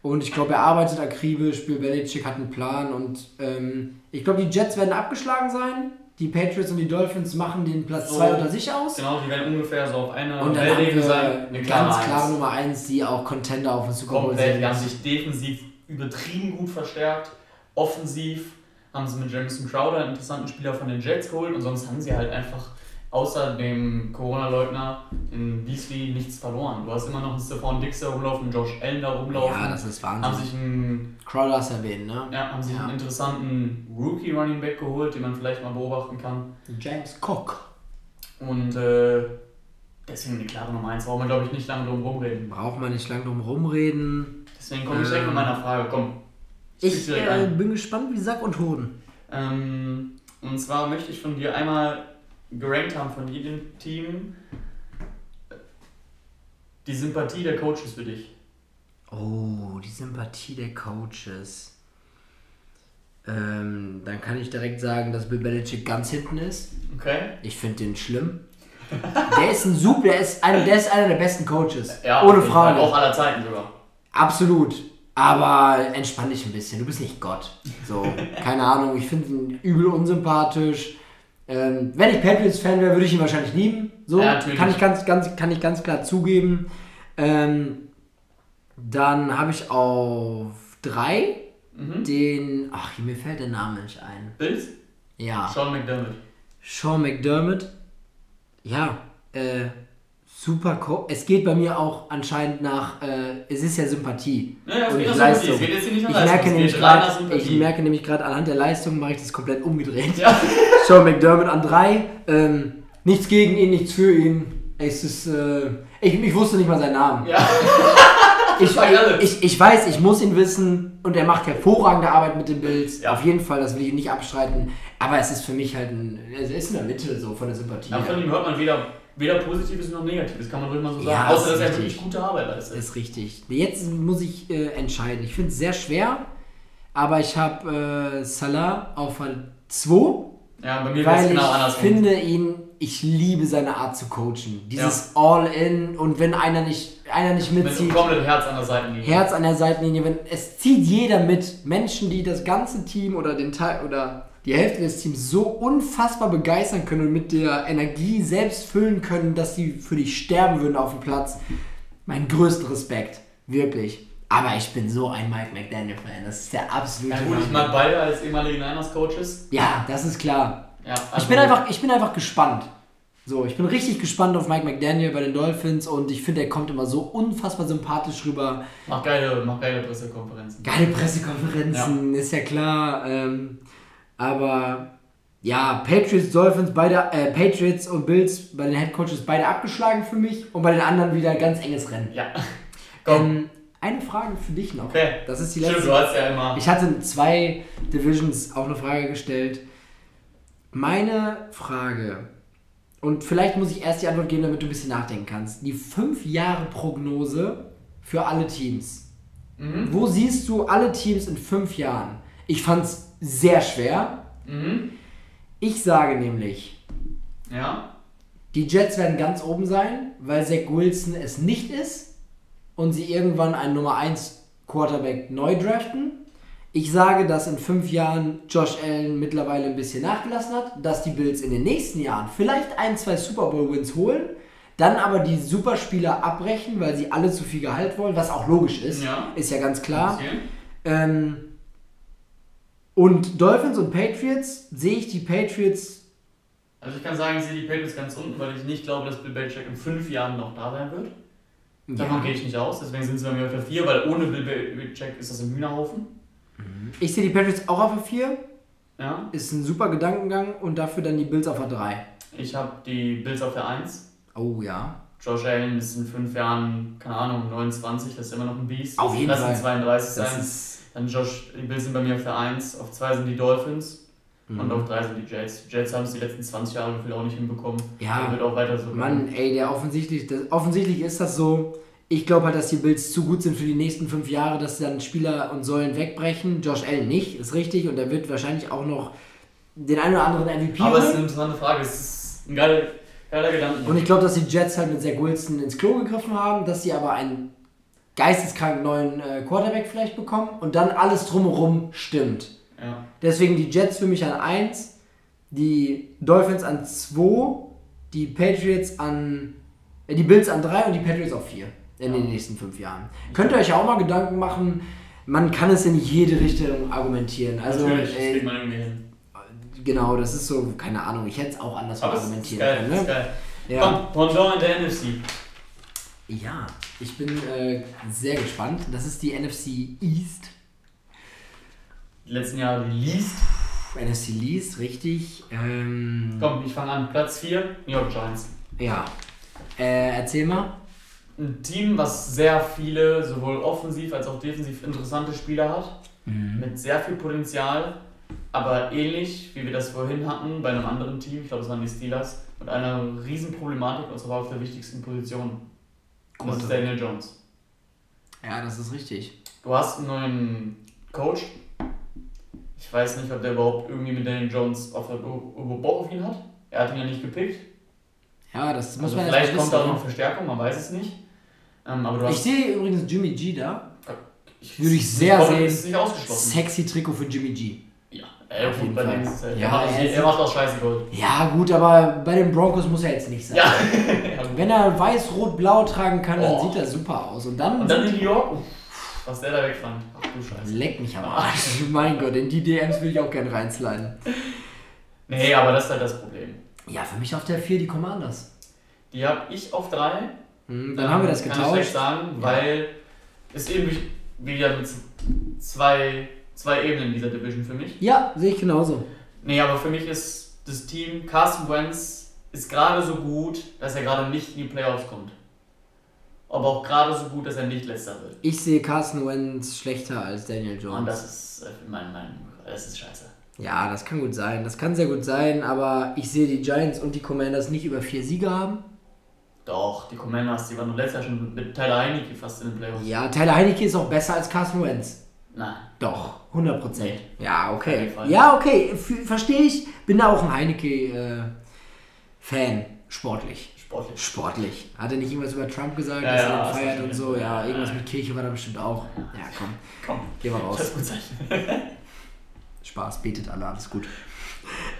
Und ich glaube, er arbeitet akribisch. Bill Belichick hat einen Plan. Und ähm, ich glaube, die Jets werden abgeschlagen sein. Die Patriots und die Dolphins machen den Platz So. 2 unter sich aus. Genau, die werden ungefähr so auf einer Und dann wir sein. eine ganz klare Nummer 1, die auch Contender auf den Super Bowl sind. die haben sich defensiv übertrieben gut verstärkt. Offensiv haben sie mit Jamison Crowder einen interessanten Spieler von den Jets geholt und sonst haben sie halt einfach außer dem Corona-Leugner in Beasley nichts verloren. Du hast immer noch einen Stephon Dix da rumlaufen, einen Josh Allen da rumlaufen. Ja, das ist haben Wahnsinn. sich einen, Crowder hast erwähnt, ne? ja, haben sich Ja. einen interessanten Rookie-Running Back geholt, den man vielleicht mal beobachten kann. James Cook. Und äh, deswegen die klare Nummer 1. Brauchen wir, glaube ich, nicht lange drum rumreden. Braucht man nicht lange drum rumreden. Deswegen komme ich direkt mit Ähm, meiner Frage. Komm. Ich äh, bin gespannt wie Sack und Hoden. Ähm, und zwar möchte ich von dir einmal gerankt haben von jedem Team die Sympathie der Coaches für dich. Oh, die Sympathie der Coaches. Ähm, dann kann ich direkt sagen, dass Bill Belichick ganz hinten ist. Okay? Ich finde den schlimm. Der ist ein super, der ist, einer, der ist einer der besten Coaches. Ja, Ohne. Frage. Auch aller Zeiten sogar. Absolut. Aber entspann dich ein bisschen. Du bist nicht Gott. So, keine Ahnung. Ich finde ihn übel unsympathisch. Ähm, wenn ich Patriots-Fan wäre, würde ich ihn wahrscheinlich lieben. So, Ja, kann, ich ganz, ganz, kann ich ganz klar zugeben. Ähm, dann habe ich auf drei Mhm. den. Ach, mir fällt der Name nicht ein. Bills? Ja, Sean McDermott. Sean McDermott. Ja, äh, super. Co es geht bei mir auch anscheinend nach. Äh, es ist ja Sympathie. Ja, Und nicht. Leistung. Es geht jetzt hier nicht nach Ich merke, nämlich grad, ich merke nämlich gerade anhand der Leistung mache ich das komplett umgedreht. Ja. *laughs* Sean McDermott an drei. Ähm, nichts gegen ihn, nichts für ihn. Es ist, äh, ich, ich wusste nicht mal seinen Namen. ja. *laughs* Ich, ich, ich weiß, ich muss ihn wissen und er macht hervorragende Arbeit mit den Bills. Ja. Auf jeden Fall, das will ich nicht abstreiten. Aber es ist für mich halt ein, es ist in der Mitte so von der Sympathie. Ja, von ihm hört man weder, weder Positives noch Negatives, kann man ruhig mal so sagen. Ja, Außer, ist dass er wirklich gute Arbeit leistet. Ist richtig. Jetzt muss ich äh, entscheiden. Ich finde es sehr schwer, aber ich habe äh, Salah auf 2, Ja, bei mir wäre es genau ich andersrum. finde ihn, ich liebe seine Art zu coachen. Dieses All-In und wenn einer nicht, einer nicht Mit mitzieht, komplett Herz an der Seitenlinie. Herz an der Seitenlinie, wenn es zieht jeder mit. Menschen, die das ganze Team oder den Teil oder die Hälfte des Teams so unfassbar begeistern können und mit der Energie selbst füllen können, dass sie für dich sterben würden auf dem Platz. Mein größter Respekt, wirklich. Aber ich bin so ein Mike McDaniel-Fan. Das ist der absolute. Ja gut, ich mag beide als ehemalige Niners-Coaches. ja, das ist klar. Ja, Ich also- bin einfach, ich bin einfach gespannt. So, ich bin richtig gespannt auf Mike McDaniel bei den Dolphins und ich finde, er kommt immer so unfassbar sympathisch rüber. Mach geile, mach geile Pressekonferenzen. Geile Pressekonferenzen, ja. ist ja klar. Ähm, aber ja, Patriots, Dolphins, beide, äh, Patriots und Bills bei den Headcoaches beide abgeschlagen für mich und bei den anderen wieder ganz enges Rennen. Ja. *laughs* Ähm, eine Frage für dich noch. Okay. Das ist die letzte. Stimmt, du hast ja immer. Ich hatte zwei Divisions auch eine Frage gestellt. Meine Frage, und vielleicht muss ich erst die Antwort geben, damit du ein bisschen nachdenken kannst. Die 5-Jahre-Prognose für alle Teams. Mhm. Wo siehst du alle Teams in 5 Jahren? Ich fand es sehr schwer. Mhm. Ich sage nämlich, ja. die Jets werden ganz oben sein, weil Zach Wilson es nicht ist und sie irgendwann einen Nummer 1 Quarterback neu draften. Ich sage, dass in fünf Jahren Josh Allen mittlerweile ein bisschen nachgelassen hat, dass die Bills in den nächsten Jahren vielleicht ein, zwei Super Bowl Wins holen, dann aber die Superspieler abbrechen, weil sie alle zu viel Gehalt wollen, was auch logisch ist, ja. ist ja ganz klar. Ähm, und Dolphins und Patriots sehe ich die Patriots. Also ich kann sagen, ich sehe die Patriots ganz unten, weil ich nicht glaube, dass Bill Belichick in fünf Jahren noch da sein wird. Davon ja. gehe ich nicht aus, deswegen sind sie bei mir auf der 4, weil ohne Bill Belichick ist das ein Hühnerhaufen. Ich sehe die Patriots auch auf der 4. Ja. Ist ein super Gedankengang und dafür dann die Bills auf der 3. Ich habe die Bills auf der 1. Oh ja. Josh Allen ist in fünf Jahren, keine Ahnung, 29, das ist immer noch ein Biest. Auf jeden Lass Fall. 32 das sein. Dann Josh, die Bills sind bei mir auf der 1, auf 2 sind die Dolphins mhm. und auf 3 sind die Jets. Die Jets haben es die letzten 20 Jahre gefühlt auch nicht hinbekommen. Ja. Und wird auch weiter so. Mann, ey, der offensichtlich, das, offensichtlich ist das so ich glaube halt, dass die Bills zu gut sind für die nächsten fünf Jahre, dass sie dann Spieler und Säulen wegbrechen. Josh Allen nicht, ist richtig. Und er wird wahrscheinlich auch noch den einen oder anderen MVP Aber es ist eine interessante Frage. Es ist ein geiler, geiler Gedanke. Und ich glaube, dass die Jets halt mit Zach Wilson ins Klo gegriffen haben, dass sie aber einen geisteskranken neuen äh, Quarterback vielleicht bekommen und dann alles drumherum stimmt. Ja. Deswegen die Jets für mich an 1, die Dolphins an 2, die Patriots an. Äh, die Bills an 3 und die Patriots auf 4 in ja. den nächsten fünf Jahren. Könnt ihr euch auch mal Gedanken machen, man kann es in jede Richtung argumentieren. Also, Natürlich, das kriegt man hin. Genau, das ist so, keine Ahnung, ich hätte es auch anders argumentieren können. Ne? Ja. Komm, Pendant in der NFC. Ja, ich bin äh, sehr gespannt. Das ist die NFC East. Die letzten Jahre die Least. NFC Least, richtig. Ähm, Komm, ich fange an. Platz 4, New York Giants. Ja. Äh, erzähl mal ein Team, was sehr viele, sowohl offensiv als auch defensiv interessante Spieler hat, mhm. mit sehr viel Potenzial, aber ähnlich wie wir das vorhin hatten bei einem anderen Team, ich glaube es waren die Steelers, mit einer riesen Problematik, und zwar auf der wichtigsten Position. Das ist Daniel Jones. Ja, das ist richtig. Du hast einen neuen Coach. Ich weiß nicht, ob der überhaupt irgendwie mit Daniel Jones auf, Bock auf ihn hat. Er hat ihn ja nicht gepickt. Ja, das muss also man Vielleicht kommt da auch noch Verstärkung, man weiß es nicht. Ähm, aber ich sehe übrigens Jimmy G da. Ich, Würde ich sehr sehen. Nicht ausgeschlossen. Sexy Trikot für Jimmy G. Ja, er, gut, bei Fall. Ist, ja, er, macht, er, er macht auch scheiße Gold. Ja, gut, aber bei den Broncos muss er jetzt nicht sein. Ja. *laughs* Wenn er weiß-rot-blau tragen kann, dann oh. sieht er super aus. Und dann, Und dann in New York, was der da wegfand. Ach du Scheiße. Leck mich am Arsch. *laughs* mein Gott, in die DMs will ich auch gerne reinsliden. Nee, aber das ist halt das Problem. Ja, für mich auf der 4 die Commanders. Die habe ich auf 3. Hm, dann ähm, haben wir das getauscht. Kann ich sagen, ja. weil es eben wieder mit zwei, zwei Ebenen dieser Division für mich. Ja, sehe ich genauso. Nee, aber für mich ist das Team Carson Wentz ist gerade so gut, dass er gerade nicht in die Playoffs kommt. Aber auch gerade so gut, dass er nicht letzter wird. Ich sehe Carson Wentz schlechter als Daniel Jones. Und das ist äh, mein, mein, das ist scheiße. Ja, das kann gut sein. Das kann sehr gut sein, aber ich sehe die Giants und die Commanders nicht über vier Siege haben. Doch, die Commanders, die waren nur letztes Jahr schon mit Tyler Heinecke fast in den Playoffs. Ja, Tyler Heinecke ist auch besser als Carson Wentz. Nein. Doch, 100 Prozent. Ja, okay. Ja, okay, verstehe ich. Bin da auch ein Heinecke-Fan. Äh, Sportlich. Sportlich. Sportlich. Hat er nicht irgendwas über Trump gesagt, ja, dass er ihn feiert und so? Ja, irgendwas mit Kirche war da bestimmt auch. Ja, komm. Komm. Geh mal raus. *laughs* Spaß, betet alle, alles gut.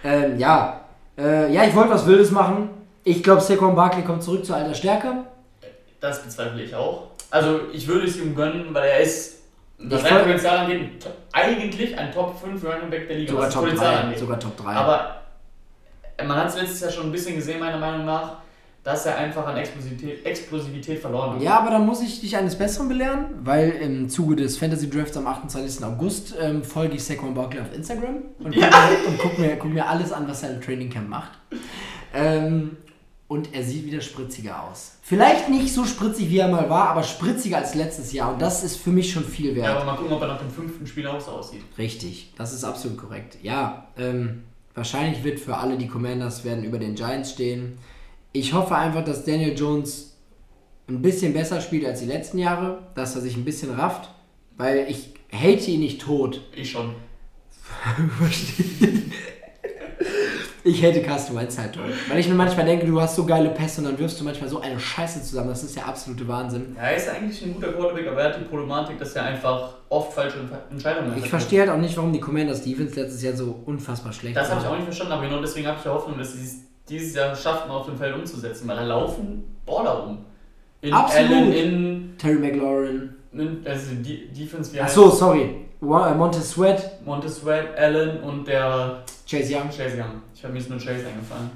Ähm, ja. Äh, ja, ich wollte was Wildes machen. Ich glaube, Saquon Barkley kommt zurück zu alter Stärke. Das bezweifle ich auch. Also, ich würde es ihm gönnen, weil er ist, was sein Potenzial angeht, eigentlich ein Top 5 Running Back der Liga. Sogar Top 3. Sogar Top 3. Aber man hat es letztes Jahr schon ein bisschen gesehen, meiner Meinung nach, dass er einfach an Explosivität, Explosivität verloren hat. Ja, aber dann muss ich dich eines Besseren belehren, weil im Zuge des Fantasy Drafts am 28. August ähm, folge ich Saquon Barkley auf Instagram und gucke Ja. mir, und guck mir, guck mir alles an, was er im Training Camp macht. Ähm, und er sieht wieder spritziger aus. Vielleicht nicht so spritzig, wie er mal war, aber spritziger als letztes Jahr. Und das ist für mich schon viel wert. Ja, aber mal gucken, ob er nach dem fünften Spiel auch so aussieht. Richtig, das ist absolut korrekt. Ja, ähm, wahrscheinlich wird für alle die Commanders werden über den Giants stehen. Ich hoffe einfach, dass Daniel Jones ein bisschen besser spielt als die letzten Jahre, dass er sich ein bisschen rafft, weil ich hate ihn nicht tot. Ich schon. *laughs* *laughs* Ich hätte Carsten Wentz halt tot. Weil ich mir manchmal denke, du hast so geile Pässe und dann wirfst du manchmal so eine Scheiße zusammen. Das ist ja absolute Wahnsinn. Ja, er ist eigentlich ein guter Quarterback, aber er hat die Problematik, dass er einfach oft falsche Entscheidungen Ich hat. verstehe halt auch nicht, warum die Commanders Defense letztes Jahr so unfassbar schlecht Das habe ich auch nicht verstanden, aber genau deswegen habe ich ja Hoffnung, dass sie es dieses Jahr schaffen, auf dem Feld umzusetzen, weil da laufen Baller um. In Absolut. Allen, in, Terry McLaurin. in also die Defense wie Ach heißt so, sorry. Wa- äh, Montez Sweat, Montez Sweat, Allen und der Chase Young. Chase Young. Ich habe mir jetzt nur Chase eingefallen.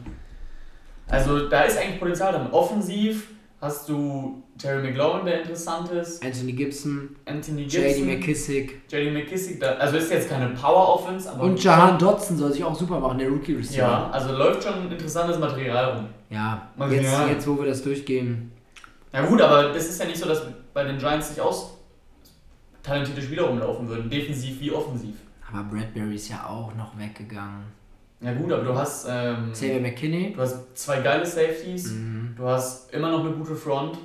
Also da ist eigentlich Potenzial drin. Offensiv hast du Terry McLaurin, der interessant ist, Anthony Gibson, Anthony JD Gibson, McKissick JD McKissick, da, also ist jetzt keine Power-Offense, aber und Jahan Dotson soll sich auch super machen, der Rookie Receiver. ja, also läuft schon interessantes Material rum. Ja, Mal jetzt, jetzt wo wir das durchgehen. Ja gut, aber es ist ja nicht so, dass bei den Giants sich aus talentierte Spieler rumlaufen würden, defensiv wie offensiv. Aber Bradbury ist ja auch noch weggegangen. Ja gut, aber du hast, ähm, Xavier McKinney. du hast zwei geile Safeties, Mhm. du hast immer noch eine gute Front.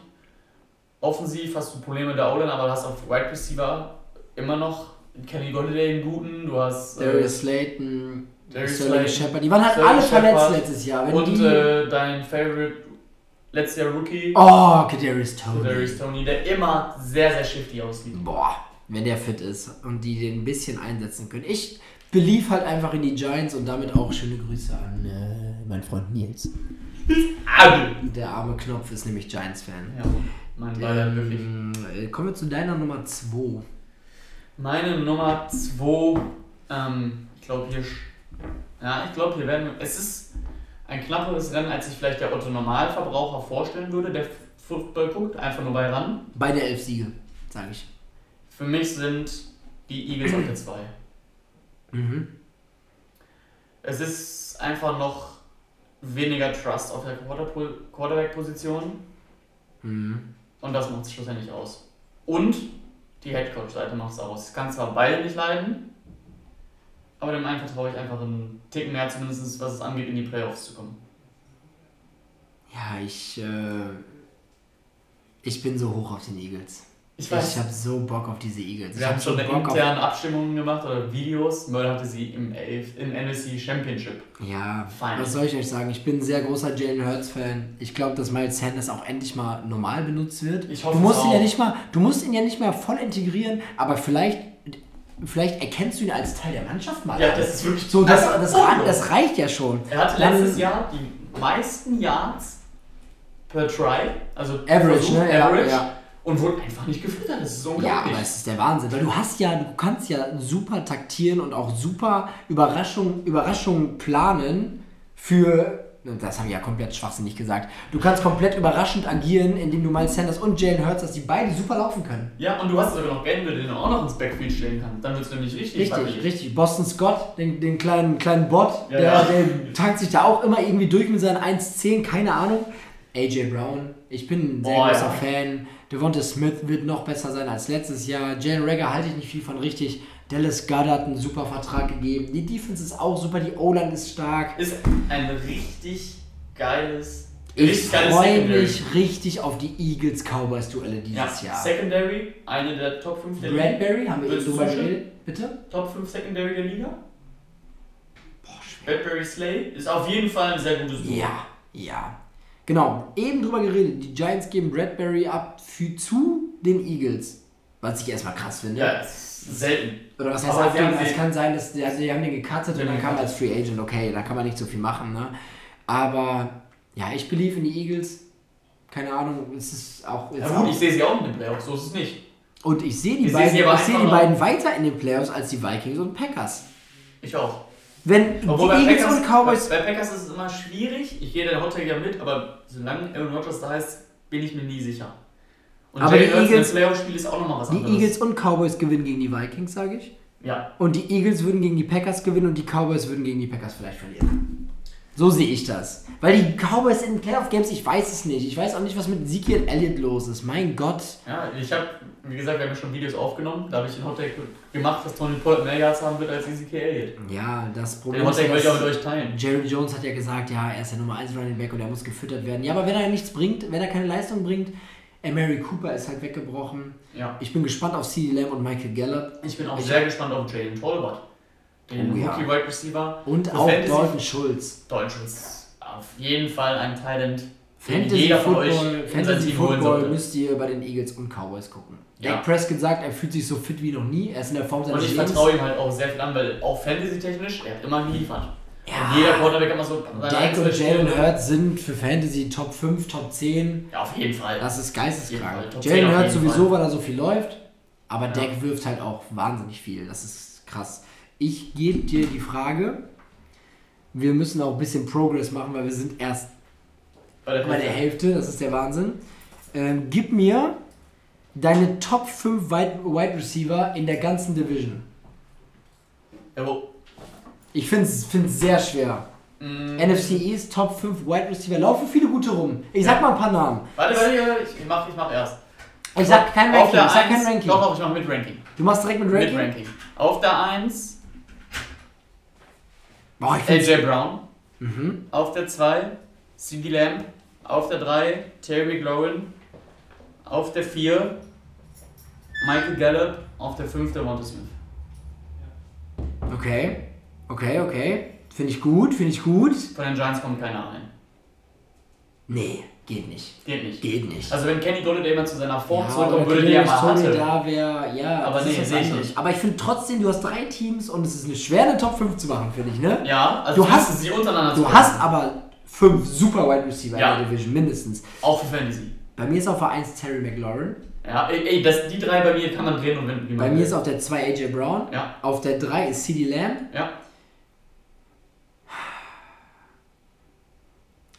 Offensiv hast du Probleme mit der O-Line, aber du hast auf Wide Receiver immer noch Kenny Golladay einen guten, du hast äh, Darius Slayton, Darius Slayton, Shepard. Die waren halt Sterling alle verletzt Shepard letztes Jahr. Wenn und die, äh, dein Favorite letztes Jahr Rookie, oh, Kadarius Tony. Darius Tony, der immer sehr, sehr shifty aussieht. Boah, wenn der fit ist und die den ein bisschen einsetzen können. Ich belief halt einfach in die Giants und damit auch schöne Grüße an äh, meinen Freund Nils. Der arme Knopf ist nämlich Giants-Fan. Ja, mein wirklich. Ähm, äh, kommen wir zu deiner Nummer 2. Meine Nummer 2, ähm, ich glaube hier, ja, ich glaube hier werden, es ist ein knapperes Rennen, als sich vielleicht der Otto Normalverbraucher vorstellen würde, der Football guckt, einfach nur bei ran. Beide elf Siege, sage ich. Für mich sind die Eagles auf der 2. Mhm. Es ist einfach noch weniger Trust auf der Quarterback-Position Mhm. und das macht es schlussendlich aus. Und die Headcoach-Seite macht es aus. Ich kann zwar beide nicht leiden, aber dem einen vertraue ich einfach einen Ticken mehr, zumindest was es angeht, in die Playoffs zu kommen. Ja, ich, äh, ich bin so hoch auf den Eagles. Ich Ich, weiß, habe so Bock auf diese Eagles. ich wir haben hab schon so Bock auf- interne Abstimmungen gemacht oder Videos. Möller hatte sie im, AF im NFC Championship. Ja, Fein. was soll ich euch sagen? Ich bin ein sehr großer Jalen Hurts-Fan. Ich glaube, dass Miles Sanders auch endlich mal normal benutzt wird. Ich hoffe du musst es ihn ja nicht mal, du musst ihn ja nicht mehr voll integrieren, aber vielleicht, vielleicht erkennst du ihn als Teil der Mannschaft mal. Ja, das ist wirklich so, das, das, das reicht ja schon. Er hatte Dann- letztes Jahr die meisten Yards per Try, also Average, Versuch, ne? Ja, Average ja. Und wurde einfach nicht gefüttert. Das ist Ja, unglaublich. aber es ist der Wahnsinn, weil du hast ja, du kannst ja super taktieren und auch super Überraschungen Überraschungen planen für, das habe ich ja komplett schwachsinnig gesagt, du kannst komplett überraschend agieren, indem du Miles Sanders und Jalen Hurts, dass die beide super laufen können. Ja, und du hast sogar noch Gänge, den du auch noch ins Backfield stellen kannst. Dann wird es nämlich richtig. Richtig, wackelig. richtig. Boston Scott, den, den kleinen, kleinen Bot, Ja, der, ja. der tankt sich da auch immer irgendwie durch mit seinen 1,10, keine Ahnung. AJ Brown, ich bin ein sehr Oh, großer ja. Fan. Devonta Smith wird noch besser sein als letztes Jahr. Jalen Rager halte ich nicht viel von richtig. Dallas Goddard einen super Vertrag gegeben. Die Defense ist auch super, die O-Line ist stark. Ist ein richtig geiles, Ich richtig freue mich richtig auf die Eagles-Cowboys-Duelle Ja, dieses Jahr. Secondary, eine der Top 5 der Liga. Bradbury, haben wir eben drüber geredet. Bitte? Top 5 Secondary der Liga. Boah, schwer. Bradbury Slay ist auf jeden Fall ein sehr gutes Duo. Ja, ja. Genau, eben drüber geredet. Die Giants geben Bradbury ab für, zu den Eagles. Was ich erstmal krass finde. Ja, selten. Oder was heißt abgeben? Es kann sein, dass die, also die haben den gecuttet und dann kam den als Free Agent. Okay, da kann man nicht so viel machen. Ne? Aber ja, ich believe in die Eagles. Keine Ahnung, es ist auch. Ja gut, auch ich sehe sie auch in den Playoffs, so ist es nicht. und ich sehe die, beiden, ich sehe die beiden weiter in den Playoffs als die Vikings und Packers. Ich auch. Wenn Obwohl die bei Eagles Packers, und Cowboys. Bei Packers ist es immer schwierig. Ich gehe den Hot Take ja mit, aber solange Aaron Rodgers da ist, bin ich mir nie sicher. Und Aber die Jalen Hurts Eagles- Playoff-Spiel ist auch nochmal was Die anderes. Eagles und Cowboys gewinnen gegen die Vikings, sage ich. Ja, Und die Eagles würden gegen die Packers gewinnen und die Cowboys würden gegen die Packers vielleicht verlieren. So sehe ich das. Weil die Cowboys in Playoff-Games, ich weiß es nicht. Ich weiß auch nicht, was mit Ezekiel Elliott los ist. Mein Gott. ja ich habe, wie gesagt, wir haben ja schon Videos aufgenommen. Da habe ich den Hot Take gemacht, dass Tony Pollard mehr Yards haben wird als Ezekiel Elliott. Ja, das Problem Den Hot Take will ich auch mit euch teilen. Jerry Jones hat ja gesagt, ja, er ist der Nummer 1 Running Back und er muss gefüttert werden. Ja, aber wenn er nichts bringt, wenn er keine Leistung bringt, äh, Mary Cooper ist halt weggebrochen. Ja. Ich bin gespannt auf CeeDee Lamb und Michael Gallup. Ich bin auch Ich- sehr gespannt auf Jalen Tolbert. Den Oh ja. Rookie Wide Receiver. Und Für auch Fantasy- Dalton Schulz. Auf jeden Fall ein Talent, Fantasy jeder von Football, euch Fantasy Football müsst ihr bei den Eagles und Cowboys gucken. Ja. Dak Prescott sagt, er fühlt sich so fit wie noch nie. Er ist in der Form Und seines ich Lebens. vertraue ihm halt auch sehr viel an, weil auch Fantasy-technisch, er hat immer geliefert. Ja. Und jeder Quarterback immer so. Dak und Jalen Hurts sind für Fantasy Top 5, Top 10. Ja, auf jeden Fall. Das ist geisteskrank. Fall. Top 10 Jalen Hurts sowieso, Fall. weil er so viel läuft. Aber Ja. Dak wirft halt auch wahnsinnig viel. Das ist krass. Ich gebe dir die Frage. Wir müssen auch ein bisschen Progress machen, weil wir sind erst bei der bei der Hälfte. Hälfte. Das ist der Wahnsinn. Ähm, gib mir deine Top 5 Wide, Wide Receiver in der ganzen Division. Ja, wo? Ich finde es sehr schwer. Mm, NFC East, Top 5 Wide Receiver. Laufen viele gute rum. Ich sag Ja. mal ein paar Namen. Warte, warte, warte, ich mach, ich mach erst. Ich sag kein Ranking. Ich sag kein 1, Ranking. Doch, doch, ich mach mit Ranking. Du machst direkt mit Ranking? Mit Ranking. Auf der 1 Boah, ich find's- AJ Brown. Mhm. Auf der 2 CD Lamb. Auf der 3 Terry McLaurin. Auf der 4 Michael Gallup. Auf der 5 der Monte Smith. Okay. Okay, okay. Finde ich gut, finde ich gut. Von den Giants kommt keiner rein. Nee, geht nicht. Geht nicht. Geht nicht. Also wenn Kenny Golladay mal zu seiner Form ja, zurückkommen oder würde, die er Kadarius mal Toney hatte. da wäre, ja. Aber nee, sehe ich nicht. Aber ich finde trotzdem, du hast drei Teams und es ist eine schwer, eine Top 5 zu machen, finde ich, ne? Ja, also Du hast- sie untereinander Du zu- hast aber fünf super Wide Receiver Ja. in der Division, mindestens. Auch für Fantasy. Bei mir ist auf der 1 Terry McLaurin. Ja, ey, ey das, die drei bei mir kann man drehen und wenden. Bei mir ist auf der 2 AJ Brown. Ja, Auf der 3 ist CD Lamb. ja.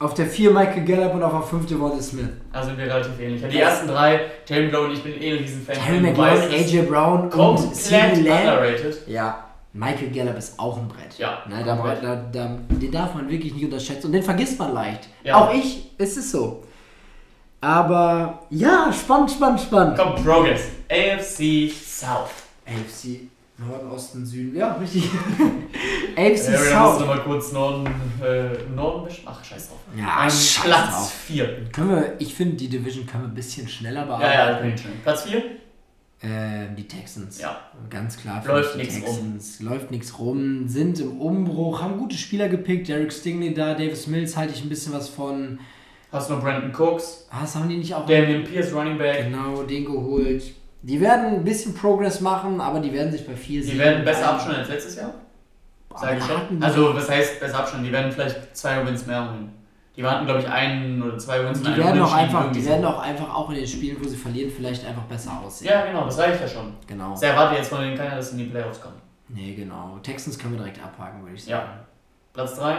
Auf der 4 Michael Gallup und auf der 5 Devonta Smith. Da sind wir relativ ähnlich. Die ersten drei, Terry McLaurin, ich bin eh ein Riesenfan. Terry McLaurin. AJ Brown und CD Lamb. underrated. Ja, Michael Gallup ist auch ein Brett. Ja, Ne, da, komplett. da, da, den darf man wirklich nicht unterschätzen und den vergisst man leicht. Ja. Auch ich, es ist so. Aber ja, spannend, spannend, spannend. Komm, Progress. AFC South. AFC Norden, Osten, Süden. Ja, richtig. *laughs* AFC Ja, wir müssen South. nochmal kurz Norden, äh, Norden mischen. Ach, scheiß drauf. Ja, Ähm, scheiß Platz drauf. 4. Können wir, ich finde, die Division können wir ein bisschen schneller Ja, ja, bearbeiten. okay. Platz 4? Ähm, die Texans. Ja. Ganz klar. Läuft nix rum. Läuft nichts rum. Sind im Umbruch. Haben gute Spieler gepickt. Derek Stingley da. Davis Mills halte ich ein bisschen was von. Hast du noch Brandon Cooks, Ah, Was haben die nicht auch? Damian Pierce, Running Back. Genau, den geholt. Die werden ein bisschen Progress machen, aber die werden sich bei vier Die werden besser abschneiden als letztes Jahr. Sag ich schon. Also, was heißt besser abschneiden? Die werden vielleicht zwei Wins mehr holen. Die hatten, glaube ich, einen oder zwei Wins die werden auch einfach, die werden auch einfach auch in den Spielen, wo sie verlieren, vielleicht einfach besser aussehen. Ja, genau, das reicht ja schon. Genau. Ich erwarte jetzt von denen keiner, dass sie in die Playoffs kommen. Nee, genau. Texans können wir direkt abhaken, würde ich Ja. sagen. Platz 3?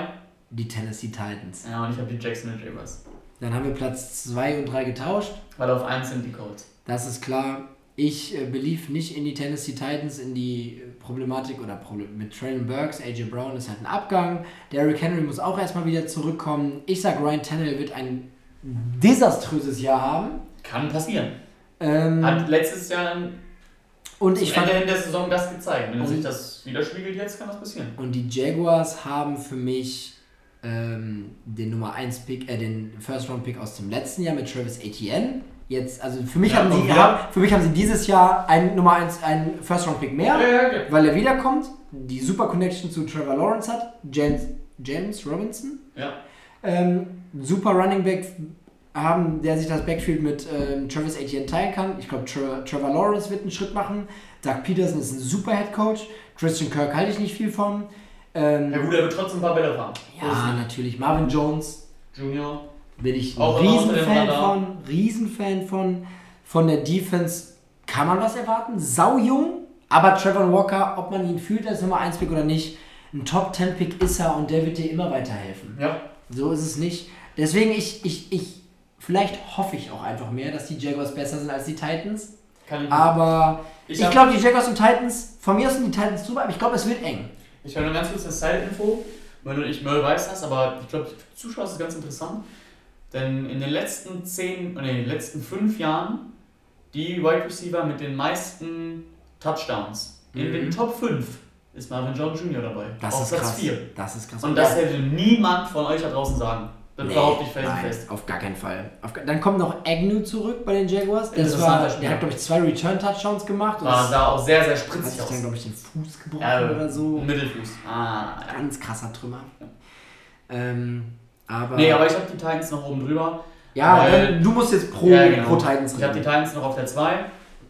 Die Tennessee Titans. Ja, und ich habe die Jacksonville Jaguars. Dann haben wir Platz 2 und 3 getauscht. Weil auf 1 sind die Colts. Das ist klar. Ich äh, belief nicht in die Tennessee Titans, in die äh, Problematik oder Problem mit Traylon Burks. AJ Brown ist halt ein Abgang. Derrick Henry muss auch erstmal wieder zurückkommen. Ich sag, Ryan Tannehill wird ein desaströses Jahr haben. Kann passieren. Ähm, Hat letztes Jahr und zum ich fand, Ende der Saison das gezeigt. Wenn Und- sich das widerspiegelt jetzt, kann das passieren. und die Jaguars haben für mich ähm, den Nummer 1 Pick, äh, den First Round Pick aus dem letzten Jahr mit Travis Etienne. Jetzt, also für mich Ja, haben sie, haben, für mich haben sie dieses Jahr einen Nummer 1, einen First Round Pick mehr. ja, ja. weil er wiederkommt, die super Connection zu Trevor Lawrence hat, James, James Robinson, ja. ähm, super Running Back haben, der sich das Backfield mit ähm, Travis Etienne teilen kann. Ich glaube, Trevor, Trevor Lawrence wird einen Schritt machen. Doug Peterson ist ein super Head Coach. Christian Kirk halte ich nicht viel von. Ähm, Ja gut, er wird trotzdem ein paar Bälle fahren. ja, natürlich. Marvin Jones Junior. Bin ich ein Auch Riesenfan von. Riesenfan von. Von der Defense kann man was erwarten. Sau jung, aber Trevor Walker, ob man ihn fühlt als Nummer 1 Pick oder nicht, ein Top 10 Pick ist er und der wird dir immer weiterhelfen. Ja. So ist es nicht. Deswegen, ich, ich, ich, vielleicht hoffe ich auch einfach mehr, dass die Jaguars besser sind als die Titans. Kann ich Aber Ich ich, glaube, die Jaguars und Titans, von mir aus sind die Titans drüber, aber ich glaube, es wird eng. Ich habe nur ganz kurz eine Side-Info, weil du nicht Merle weiß das, aber ich glaube, für Zuschauer ist ganz interessant. Denn in den letzten zehn, nee, in den letzten fünf Jahren die Wide Receiver mit den meisten Touchdowns in Mhm. den Top 5 ist Marvin Jones Jr. dabei. Das auf ist Platz krass. 4. Das ist krass. Und das hätte niemand von euch da draußen sagen. Das Nee, behaupte ich fest und nein, fest. auf gar keinen Fall. Auf, dann kommt noch Agnew zurück bei den Jaguars. Das war, der hat, glaube ich, zwei Return-Touchdowns gemacht. War, das sah auch sehr, sehr hat spritzig sich aus. dann, glaube ich, den Fuß gebrochen Ja, oder so. Mittelfuß. Ah, ja. Ganz krasser Trümmer. Ähm, aber, Nee, aber ich habe die Titans noch oben drüber. ja, weil- du musst jetzt pro, Ja, genau. pro Titans Ich habe die reden. Titans noch auf der 2,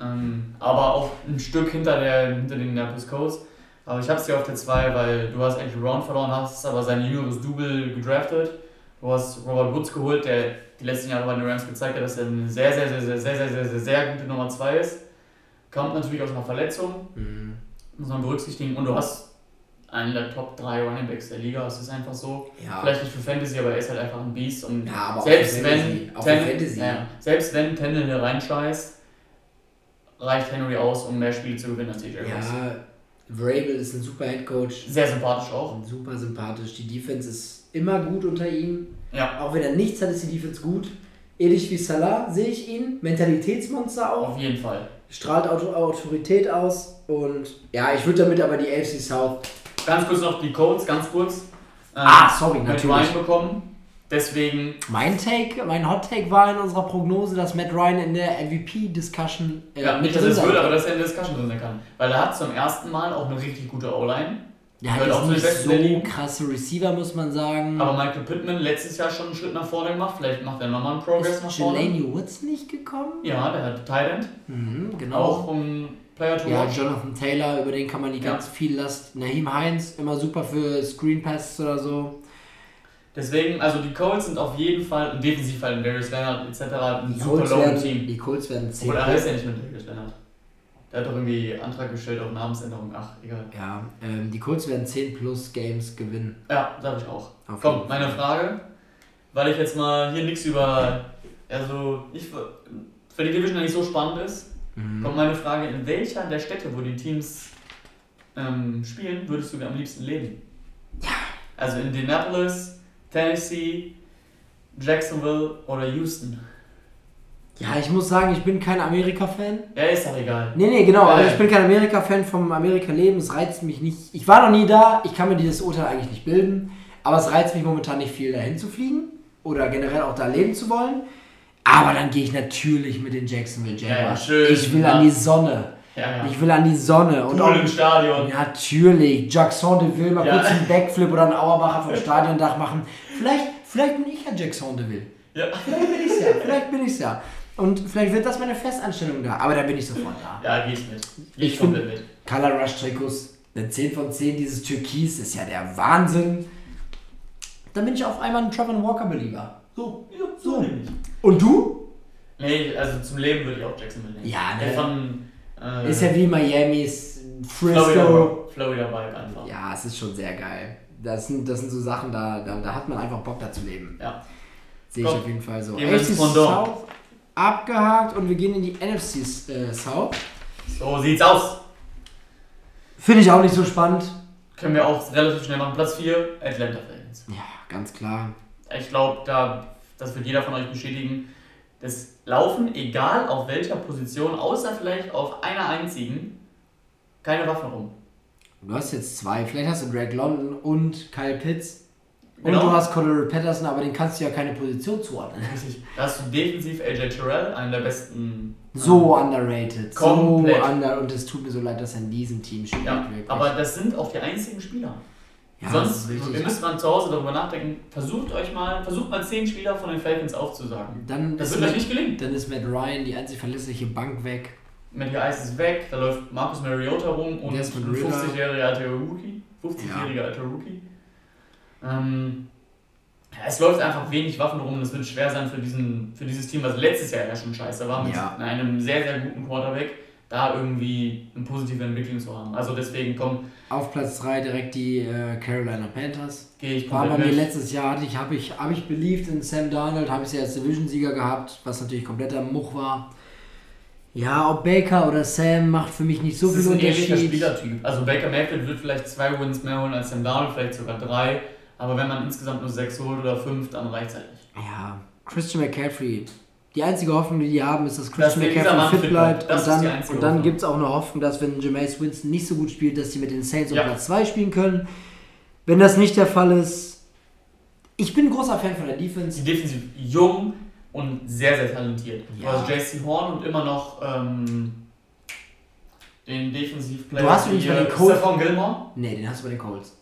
ähm, aber auch ein Stück hinter, der, hinter den Indianapolis Colts. Aber ich habe sie auf der 2, weil du hast eigentlich Round verloren, hast aber sein jüngeres Double gedraftet. Du hast Robert Woods geholt, der die letzten Jahre bei den Rams gezeigt hat, dass er eine sehr, sehr, sehr, sehr, sehr, sehr, sehr, sehr, sehr gute Nummer 2 ist. Kommt natürlich aus einer Verletzung, Mhm. muss man berücksichtigen. Und du hast einen der Top 3 Running Backs der Liga, es ist einfach so. Ja. Vielleicht nicht für Fantasy, aber er ist halt einfach ein Beast. Und Ja, aber auch selbst wenn, Fantasy. Ten-. Ja, selbst wenn Tendel hier reinscheißt, reicht Henry aus, um mehr Spiele zu gewinnen als AJ Ross. Ja, Vrabel ist ein super Headcoach. Sehr sympathisch auch. Super sympathisch. Die Defense ist immer gut unter ihm. Ja, Auch wenn er nichts hat, ist die Defense gut. Ähnlich wie Salah sehe ich ihn. Mentalitätsmonster auch. auf jeden Fall. Strahlt Auto Autorität aus. Und ja, ich würde damit aber die AFC South. Ganz kurz noch die Codes, ganz kurz. Ähm, Ah, sorry, mit natürlich. Ryan bekommen. Deswegen, Mein Take, mein Hot Take war in unserer Prognose, dass Matt Ryan in der MVP-Discussion äh, ja, nicht, dass er es kann. aber dass er in der Discussion drin sein kann. Weil er hat zum ersten Mal auch eine richtig gute O-Line. Der hat auch nicht so krasse Receiver, muss man sagen. Aber Michael Pittman letztes Jahr schon einen Schritt nach vorne gemacht. Vielleicht macht er nochmal einen Progress nach ist vorne. Jelani Woods nicht gekommen? Ja, der hat Thailand. Mhm, genau. Auch um Player to Ja, watch. Jonathan Taylor, über den kann man nicht Ja. ganz viel lasten. Naheem Heinz, immer super für Screen Passes oder so. Deswegen, also die Colts sind auf jeden Fall, und defensiv halt Darius Leonard etc. ein Die super low werden, Team. die Colts werden 10. Obwohl er heißt ja nicht mehr Darius Leonard. Der hat doch irgendwie Antrag gestellt auf Namensänderung. Ach, egal. Ja, ähm, die Colts werden 10 plus Games gewinnen. Ja, sag ich auch. Auf Komm, meine. Frage, weil ich jetzt mal hier nichts über, also ich, für die Division ja nicht so spannend ist, Mhm. kommt meine Frage, in welcher der Städte, wo die Teams ähm, spielen, würdest du am liebsten leben? Ja. Also Indianapolis, Tennessee, Jacksonville oder Houston? Ja, ich muss sagen, ich bin kein Amerika-Fan. Ja, ist doch egal. Nee, nee, genau. Also Äh. ich bin kein Amerika-Fan vom Amerika-Leben. Es reizt mich nicht. Ich war noch nie da. Ich kann mir dieses Urteil eigentlich nicht bilden. Aber es reizt mich momentan nicht viel, dahin zu fliegen. Oder generell auch da leben zu wollen. Aber dann gehe ich natürlich mit den Jacksonville Ja, ja, Jaguars. schön. ich will Ja. an die Sonne. Ja, ja. Ich will an die Sonne. Und Pool im Stadion. Natürlich, Jackson Deville mal Ja. kurz einen Backflip oder einen Auerbacher vom *laughs* Stadiondach machen. Vielleicht, vielleicht bin ich ja Jackson Deville. Ja. Vielleicht bin ich's ja. Vielleicht bin ich's ja. Und vielleicht wird das meine Festanstellung da. Aber da bin ich sofort da. Ja, geh ich mit. Ich ich komplett mit. Color Rush Trikots, eine 10 von 10, dieses Türkis ist ja der Wahnsinn. Dann bin ich auf einmal ein Trevor Walker Belieber. So, Ja, so. nämlich. Und du? Nee, also zum Leben würde ich auch Jacksonville nehmen. Ja, ne? Der von äh, Ist ja wie Miamis Florida, Frisco. Florida Vibe einfach. Ja, es ist schon sehr geil. Das sind, das sind so Sachen, da, da, da hat man einfach Bock da zu leben. Ja. Sehe ich auf jeden Fall so. AFC. South abgehakt und wir gehen in die NFC äh, South. So sieht's aus. Finde ich auch nicht so spannend. Können wir auch relativ schnell machen. Platz 4, Atlanta Falcons. Ja, ganz klar. Ich glaube, da, das wird jeder von euch bestätigen. Das Laufen, egal auf welcher Position, außer vielleicht auf einer einzigen, keine Waffen rum. Du hast jetzt zwei. Vielleicht hast du Drake London und Kyle Pitts. Und Genau. du hast Cordero Patterson, aber den kannst du ja keine Position zuordnen. Richtig. Da hast du defensiv AJ Terrell, einen der besten. So underrated. Komplett. So under. Und es tut mir so leid, dass er in diesem Team spielt. Ja, wirklich. aber das sind auch die einzigen Spieler. Ja, Sonst, müsst mal zu Hause darüber nachdenken, versucht euch mal, versucht mal zehn Spieler von den Falcons aufzusagen. Dann Das wird euch Matt, nicht gelingen. dann ist Matt Ryan die einzig verlässliche Bank weg. Matty Ice ist weg, da läuft Marcus Mariota rum und ein Desmond Ridder. 50-jähriger alter Rookie. 50-jähriger alter Rookie. Ähm, ja, es läuft einfach wenig Waffen rum und es wird schwer sein für, diesen, für dieses Team, was letztes Jahr ja schon scheiße war, mit Ja. einem sehr, sehr guten Quarterback, da irgendwie eine positive Entwicklung zu haben. Also deswegen komm. Auf Platz 3 direkt die äh, Carolina Panthers. Gehe ich War bei komplett mir letztes Jahr, hatte ich, habe ich, hab ich beliebt in Sam Darnold, habe ich sie als Division-Sieger gehabt, was natürlich kompletter Much war. Ja, ob Baker oder Sam macht für mich nicht so Das viel ist ein ähnlicher Unterschied. Spielertyp. Also Baker Mayfield wird vielleicht zwei Wins mehr holen als Sam Darnold, vielleicht sogar drei. Aber wenn man insgesamt nur sechs holt oder fünf, dann reicht es halt nicht. Ja, Christian McCaffrey. Die einzige Hoffnung, die die haben, ist, dass dieser McCaffrey fit bleibt. Und die dann, und dann gibt es auch eine Hoffnung, dass wenn Jameis Winston nicht so gut spielt, dass die mit den Saints Ja. Platz 2 spielen können. Wenn das nicht der Fall ist, ich bin ein großer Fan von der Defense. Sie defensiv jung und sehr, sehr talentiert. Ja. Du hast JC Horn und immer noch ähm, den Defensivplayer. Du hast ihn nicht bei den Colts- Stephon Gilmore. Nee, den hast du bei den Colts.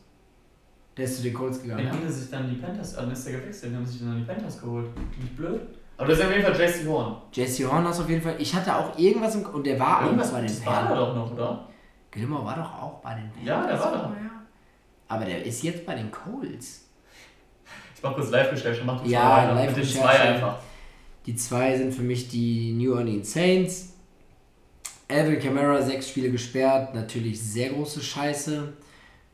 Der ist zu den Colts gegangen. Den Ja. haben sie sich dann die Panthers, dann ist der gewechselt, den haben sich dann die Panthers geholt. Nicht blöd. Aber das ist auf jeden Fall JC Horn. Jesse Horn hast du auf jeden Fall. Ich hatte auch irgendwas im. Und der war Irgendwas bei den das war er doch noch, oder? Gilmore war doch auch bei den Panthers. Ja, der war da. vorher. Aber der ist jetzt bei den Colts. Ich mach kurz Live-Recherche, mach du Ja, mal weiter. Mit den zwei einfach. Die zwei sind für mich die New Orleans Saints. Alvin Kamara, sechs Spiele gesperrt, natürlich sehr große Scheiße.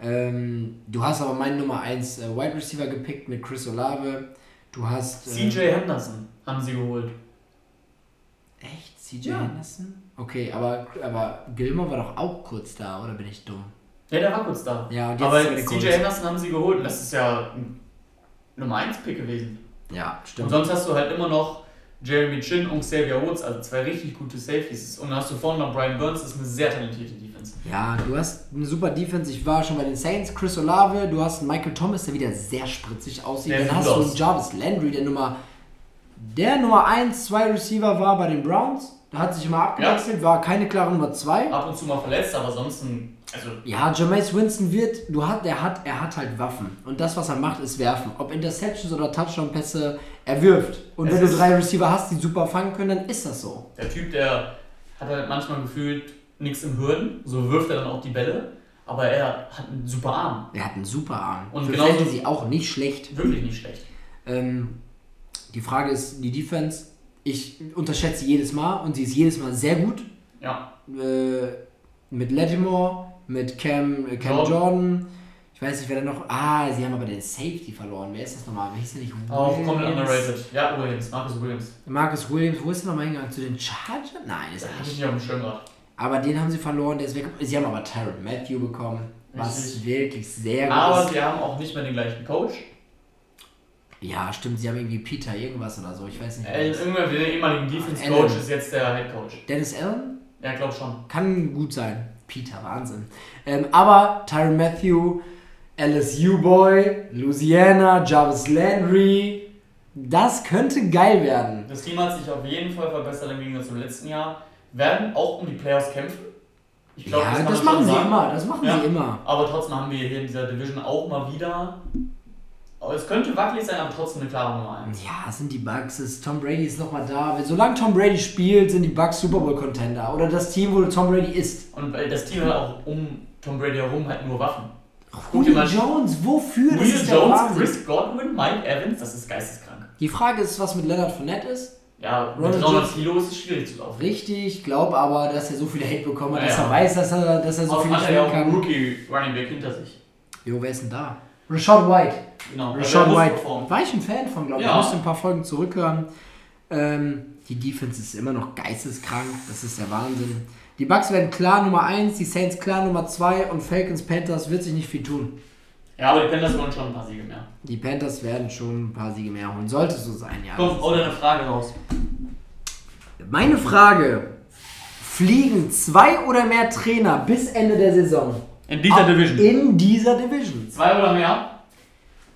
Ähm, du hast aber meinen Nummer 1 äh, Wide Receiver gepickt mit Chris Olave. Du hast. äh, CJ Henderson haben sie geholt. Echt? CJ Ja. Henderson? Okay, aber, aber Gilmore war doch auch kurz da, oder bin ich dumm? Ja, der war kurz da. Ja, und jetzt Aber er CJ. Henderson haben sie geholt und das ist ja ein Nummer 1 Pick gewesen. Ja, Und stimmt. sonst hast du halt immer noch Jeremy Chin und Xavier Woods, also zwei richtig gute Safeties. Und dann hast du vorne noch Brian Burns, das ist eine sehr talentierte Defense. Ja, du hast eine super Defense. Ich war schon bei den Saints. Chris Olave, du hast einen Michael Thomas, der wieder sehr spritzig aussieht. Der Dann hast gut du einen aus. Jarvis Landry, der Nummer, der Nummer 1, 2 Receiver war bei den Browns. Da hat sich immer abgewechselt, war keine klare Nummer 2. Ab und zu mal verletzt, aber sonst also Ja, Jameis Winston wird, du hat, er hat, er hat halt Waffen. Und das, was er macht, ist werfen. Ob Interceptions oder Touchdown-Pässe, er wirft. Und Es wenn du drei Receiver hast, die super fangen können, dann ist das so. der Typ, der hat halt manchmal gefühlt nichts im Hürden, so wirft er dann auch die Bälle, aber er hat einen super Arm. Er hat einen super Arm. Und Für genauso- Fantasy auch nicht schlecht. Wirklich nicht schlecht. Ähm, die Frage ist, die Defense, ich unterschätze sie jedes Mal und sie ist jedes Mal sehr gut. Ja, Äh, mit Lattimore, mit Cam, äh, Cam Jordan. Jordan. Ich weiß nicht, wer da noch. Ah, sie haben aber den Safety verloren. Wer ist das nochmal? Wer hieß der nicht? auch komplett underrated. Ja, Williams, Marcus Williams. Marcus Williams, wo ist der nochmal hingegangen? Zu den Chargers? Nein, ist er ich nicht. nicht auf dem Schirm gehabt. Aber den haben sie verloren, der ist weg. Sie haben aber Tyron Matthew bekommen, was Richtig. wirklich sehr gut Aber ist. sie haben auch nicht mehr den gleichen Coach. Ja, stimmt, sie haben irgendwie Peter irgendwas oder so, ich weiß nicht. Äh, das irgendwer, der ehemalige Defense Allen. Coach ist jetzt der Head Coach. Dennis Allen? Ja, glaub schon. Kann gut sein. Peter, Wahnsinn. Ähm, aber Tyron Matthew, LSU Boy, Louisiana, Jarvis Landry, das könnte geil werden. Das Team hat sich auf jeden Fall verbessert im Gegensatz zum letzten Jahr. Werden auch um die Playoffs kämpfen. Ich glaube, ja, das man machen sie sagen. immer, das machen Ja. sie immer. Aber trotzdem haben wir hier in dieser Division auch mal wieder. Es könnte wackelig sein, aber trotzdem eine klare Nummer 1. Ja, sind die Bucks, ist Tom Brady ist nochmal da. Solange Tom Brady spielt, sind die Bucks Super Bowl Contender. Oder das Team, wo Tom Brady ist. Und weil das Team hat auch um Tom Brady herum halt nur Waffen. Julio Jones, wofür? Das Julio Jones, Wahnsinn. Chris Godwin, Mike Evans, das ist geisteskrank. Die Frage ist, was mit Leonard Fournette ist. Ja, mit Ronald 300 Jones- Kilo ist es schwierig zu laufen. Richtig, glaube aber, dass er so viele Hate bekommen hat, Ja, dass ja. er weiß, dass er, dass er so Auch viel hat er ja auch einen. Rookie Running Back hinter sich. Jo, wer ist denn da? Rashad White. Genau. Rashad White. War ich ein Fan von, glaube ich. Ja. Ich musste ein paar Folgen zurückhören. Ähm, die Defense ist immer noch geisteskrank. Das ist der Wahnsinn. Die Bucks werden klar Nummer 1, die Saints klar Nummer 2 und Falcons Panthers wird sich nicht viel tun. Ja, aber die Panthers wollen schon ein paar Siege mehr. Die Panthers werden schon ein paar Siege mehr holen. Sollte so sein, ja. Komm, hau deine Frage raus. Meine Frage: Fliegen zwei oder mehr Trainer bis Ende der Saison? In dieser Ab- Division. In dieser Division. Zwei oder mehr?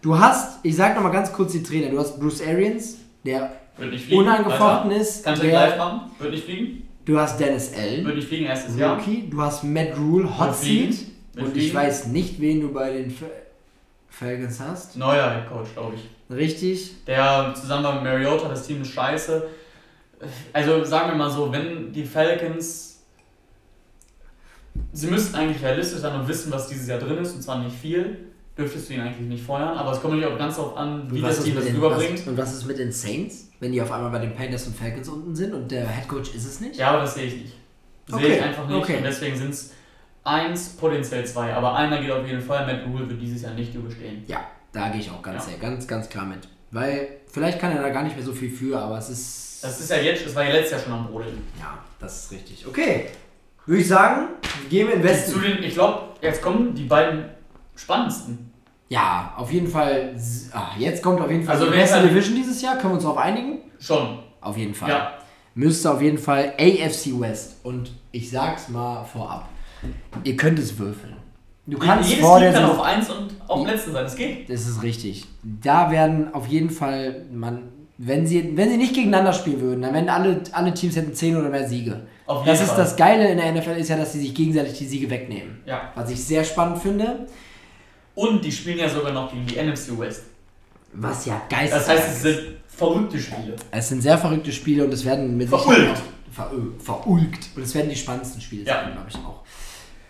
Du hast, ich sag nochmal ganz kurz die Trainer. Du hast Bruce Arians, der fliegen. unangefochten ist. Kannst du live Der, machen? Wird nicht fliegen? du hast Dennis Allen, Wird nicht fliegen, erstes Jahr. Rookie. Du hast Matt Rule, Hot. Seat. Und ich fliegen. weiß nicht, wen du bei den Fa- Falcons hast. Neuer Head Coach, glaube ich. Richtig. Der zusammen war mit Mariota, das Team ist scheiße. Also sagen wir mal so, wenn die Falcons. Sie müssten eigentlich realistisch sein und wissen, was dieses Jahr drin ist, und zwar nicht viel. Dürftest du ihn eigentlich nicht feuern, aber es kommt natürlich auch ganz darauf an, wie das Team das den, rüberbringt. was, und was ist mit den Saints, wenn die auf einmal bei den Panthers und Falcons unten sind und der Headcoach ist es nicht? Ja, aber das sehe ich nicht. Sehe Okay, ich einfach nicht. okay. Und deswegen sind es eins, potenziell zwei. Aber einer geht auf jeden Fall. Matt Rule wird dieses Jahr nicht überstehen. Ja, da gehe ich auch ganz, Ja. sehr, ganz, ganz klar mit. Weil vielleicht kann er da gar nicht mehr so viel für, aber es ist. Das ist ja jetzt, das war ja letztes Jahr schon am Brodeln. ja, das ist richtig. Okay. Würde ich sagen, gehen wir in den Zu Westen. den, ich glaube, jetzt kommen die beiden spannendsten. Ja, auf jeden Fall. Ah, jetzt kommt auf jeden Fall Also die kann- Division dieses Jahr. Können wir uns darauf einigen? Schon. Auf jeden Fall. Ja. Müsste auf jeden Fall AFC West. Und ich sag's mal vorab. Ihr könnt es würfeln. Du kannst Jedes vor Team der kann auf 1 und auf letzten sein. Das geht. Das ist richtig. Da werden auf jeden Fall, man, wenn sie, wenn sie nicht gegeneinander spielen würden, dann werden alle, alle Teams hätten 10 oder mehr Siege. Das ist Fall. das Geile in der NFL, ist ja, dass sie sich gegenseitig die Siege wegnehmen. Ja. Was ich sehr spannend finde. Und die spielen ja sogar noch gegen die NFC West. Was ja geil Das heißt, es sind verrückte Spiele. Es sind sehr verrückte Spiele und es werden mit Verulgt. Auch- Verö verulgt. Und es werden die spannendsten Spiele Ja. sein, glaube ich auch.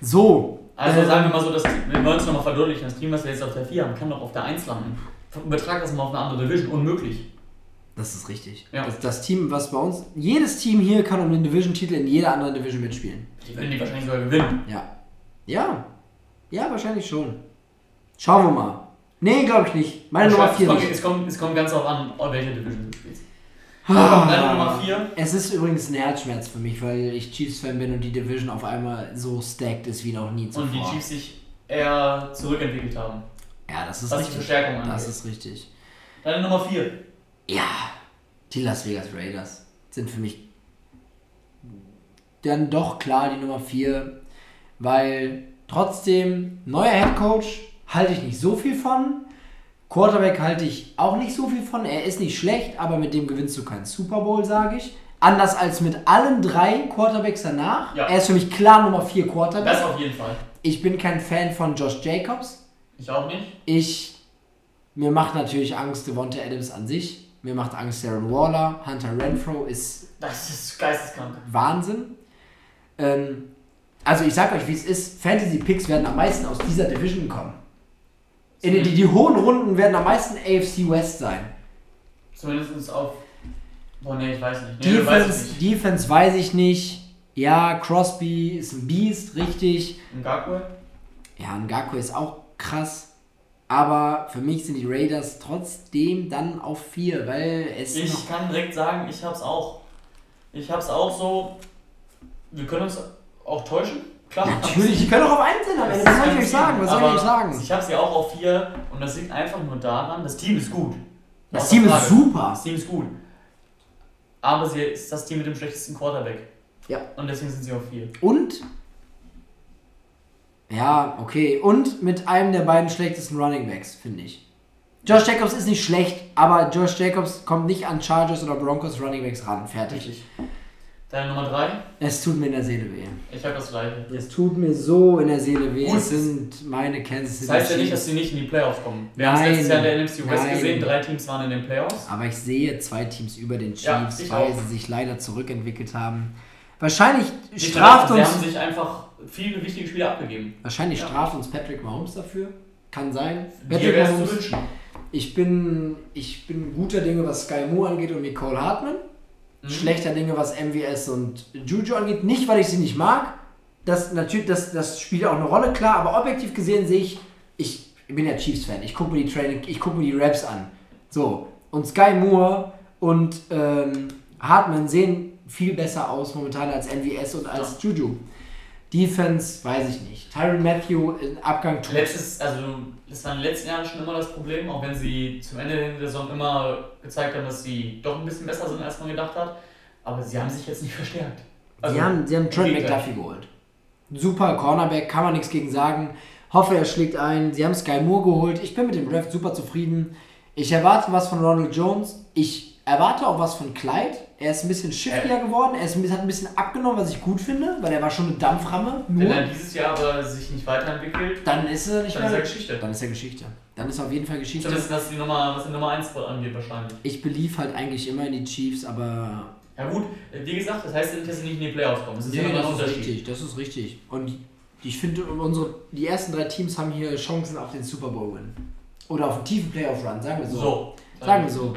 So. Also ähm, sagen wir mal so, dass wir wollen es nochmal verdeutlichen, das Team, was wir jetzt auf der 4 haben, kann doch auf der 1 landen. Übertrag das mal auf eine andere Division. Unmöglich. Das ist richtig. Ja. Das, das Team, was bei uns. Jedes Team hier kann um den Division-Titel in jeder anderen Division mitspielen. Die werden die wahrscheinlich sogar gewinnen. Ja. Ja. Ja, wahrscheinlich schon. Schauen wir mal. Nee, glaube ich nicht. Meine Nummer 4 es, kommt, nicht. es, kommt, es kommt ganz darauf an, welche Division du spielst. Ah. Nummer 4. Es ist übrigens ein Herzschmerz für mich, weil ich Chiefs-Fan bin und die Division auf einmal so stacked ist wie noch nie zuvor. Und die Chiefs sich eher zurückentwickelt haben. Ja, das ist Was die richtig. Verstärkung angeht. Das ist richtig. Deine Nummer 4. Ja, die Las Vegas Raiders sind für mich dann doch klar die Nummer 4, weil trotzdem neuer Head Coach halte ich nicht so viel von. Quarterback halte ich auch nicht so viel von. Er ist nicht schlecht, aber mit dem gewinnst du keinen Super Bowl, sage ich. Anders als mit allen drei Quarterbacks danach. Ja. Er ist für mich klar Nummer 4 Quarterback. Das auf jeden Fall. Ich bin kein Fan von Josh Jacobs. Ich auch nicht. Ich, mir macht natürlich Angst Devonta Adams an sich. Mir macht Angst Aaron Waller. Hunter Renfro ist Das ist geisteskrank. Wahnsinn. Ähm, also ich sag euch, wie es ist. Fantasy Picks werden am meisten aus dieser Division kommen. In die, die hohen Runden werden am meisten AFC West sein. Zumindest auf. Boah, nee, ich weiß nicht. Nee, weiß ich Defense, nicht. Defense weiß ich nicht. Ja, Crosby ist ein Beast, richtig. Ngakwe? Ja, Ngakwe ist auch krass. Aber für mich sind die Raiders trotzdem dann auf 4, weil es noch Ich kann direkt sagen, ich hab's auch. Ich hab's auch so. Wir können uns auch täuschen. Klar. Natürlich, ich kann auch auf 1 sein am Ende. Was soll ich euch sagen? Was soll ich euch sagen? Ich hab's ja auch auf 4 und das liegt einfach nur daran, das Team ist gut. Das Team ist Frage. super. Das Team ist gut. Aber sie ist das Team mit dem schlechtesten Quarterback. Ja. Und deswegen sind sie auf 4. Und? Ja, okay. Und mit einem der beiden schlechtesten Running Backs, finde ich. Josh Jacobs ist nicht schlecht, aber Josh Jacobs kommt nicht an Chargers oder Broncos Running Backs ran. Fertig. Richtig. Deine Nummer 3? Es tut mir in der Seele weh. Ich habe das gleiche. Es tut mir so in der Seele weh. Gut. Es sind meine Kansas City Das heißt ja nicht, dass sie nicht in die Playoffs kommen. Wir haben es letztes Jahr in der NFC West gesehen, drei Teams waren in den Playoffs. Aber ich sehe zwei Teams über den Ja, Chiefs, ich weil auch. sie sich leider zurückentwickelt haben. Wahrscheinlich straft Sie uns, haben sich einfach viele wichtige Spiele abgegeben. wahrscheinlich Ja. straft uns Patrick Mahomes dafür. Kann sein. Dir Patrick zu Mahomes, wünschen. ich bin, ich bin guter Dinge, was Sky Moore angeht und Nicole Hartman. Mhm. Schlechter Dinge, was MWS und Juju angeht. Nicht, weil ich sie nicht mag. Das, natürlich, das, das spielt auch eine Rolle, klar. Aber objektiv gesehen sehe ich, ich bin ja Chiefs-Fan. Ich gucke mir die Training, ich gucke mir die Raps an. So. Und Sky Moore und ähm, Hartman sehen viel besser aus momentan als MWS und als Juju. Defense, weiß ich nicht. Tyron Matthew in Abgang tut. Letztes, also das war in den letzten Jahren schon immer das Problem, auch wenn sie zum Ende der Saison immer gezeigt haben, dass sie doch ein bisschen besser sind, als man gedacht hat. Aber sie haben sich jetzt nicht verstärkt. Also, sie haben, sie haben Trent. McDuffie geholt. Super Cornerback, kann man nichts gegen sagen. Hoffe, er schlägt ein. Sie haben Sky Moore geholt. Ich bin mit dem Draft super zufrieden. Ich erwarte was von Ronald Jones. Ich erwarte auch was von Clyde. Er ist ein bisschen shiftier geworden. Er ist hat ein bisschen abgenommen, was ich gut finde, weil er war schon eine Dampframme. Wenn Nur. er dieses Jahr aber sich nicht weiterentwickelt, Dann ist er nicht dann ist mehr. er Geschichte. Dann ist er Geschichte. Dann ist er auf jeden Fall Geschichte. Zumindest was die Nummer, was die Nummer 1 angeht wahrscheinlich. Ich belief halt eigentlich immer in die Chiefs, aber Ja gut, wie gesagt, das heißt ja nicht, dass sie nicht in die Playoffs kommen. Das ist ja Nee, immer ein das ist Unterschied. richtig, das ist richtig. Und ich finde, unsere, die ersten drei Teams haben hier Chancen auf den Super Bowl-Win. Oder auf einen tiefen Playoff-Run, sagen wir so. So. Sagen wir so.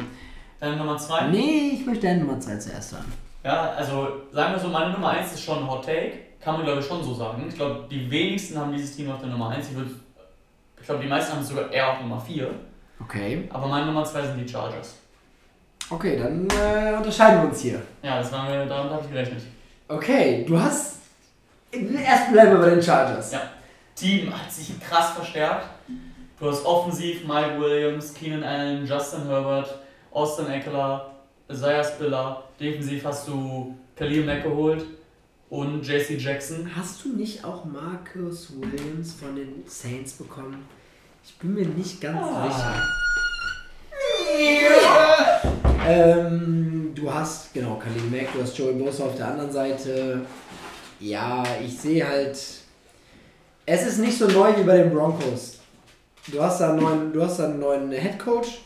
Dann Nummer 2. Nee, ich möchte deine Nummer 2 zuerst haben. Ja, also sagen wir so, meine Nummer 1 ist schon ein Hot Take. Kann man glaube ich schon so sagen. Ich glaube, die wenigsten haben dieses Team auf der Nummer 1. Ich, würd- ich glaube, die meisten haben es sogar eher auf Nummer 4. Okay. Aber meine Nummer 2 sind die Chargers. Okay, dann äh, unterscheiden wir uns hier. Ja, das war mir, damit habe ich gerechnet. Okay, du hast. Erst bleiben wir bei den Chargers. Ja. Team hat sich krass verstärkt. Du hast offensiv Mike Williams, Keenan Allen, Justin Herbert, Austin Eckler, Isaiah Spiller. Defensiv hast du Khalil Mack geholt und JC Jackson. Hast du nicht auch Marcus Williams von den Saints bekommen? Ich bin mir nicht ganz Ah. sicher. Ähm, du hast, genau, Khalil Mack, du hast Joey Bosa auf der anderen Seite. Ja, ich sehe halt. Es ist nicht so neu wie bei den Broncos. Du hast da einen neuen, du hast da einen neuen Head Coach,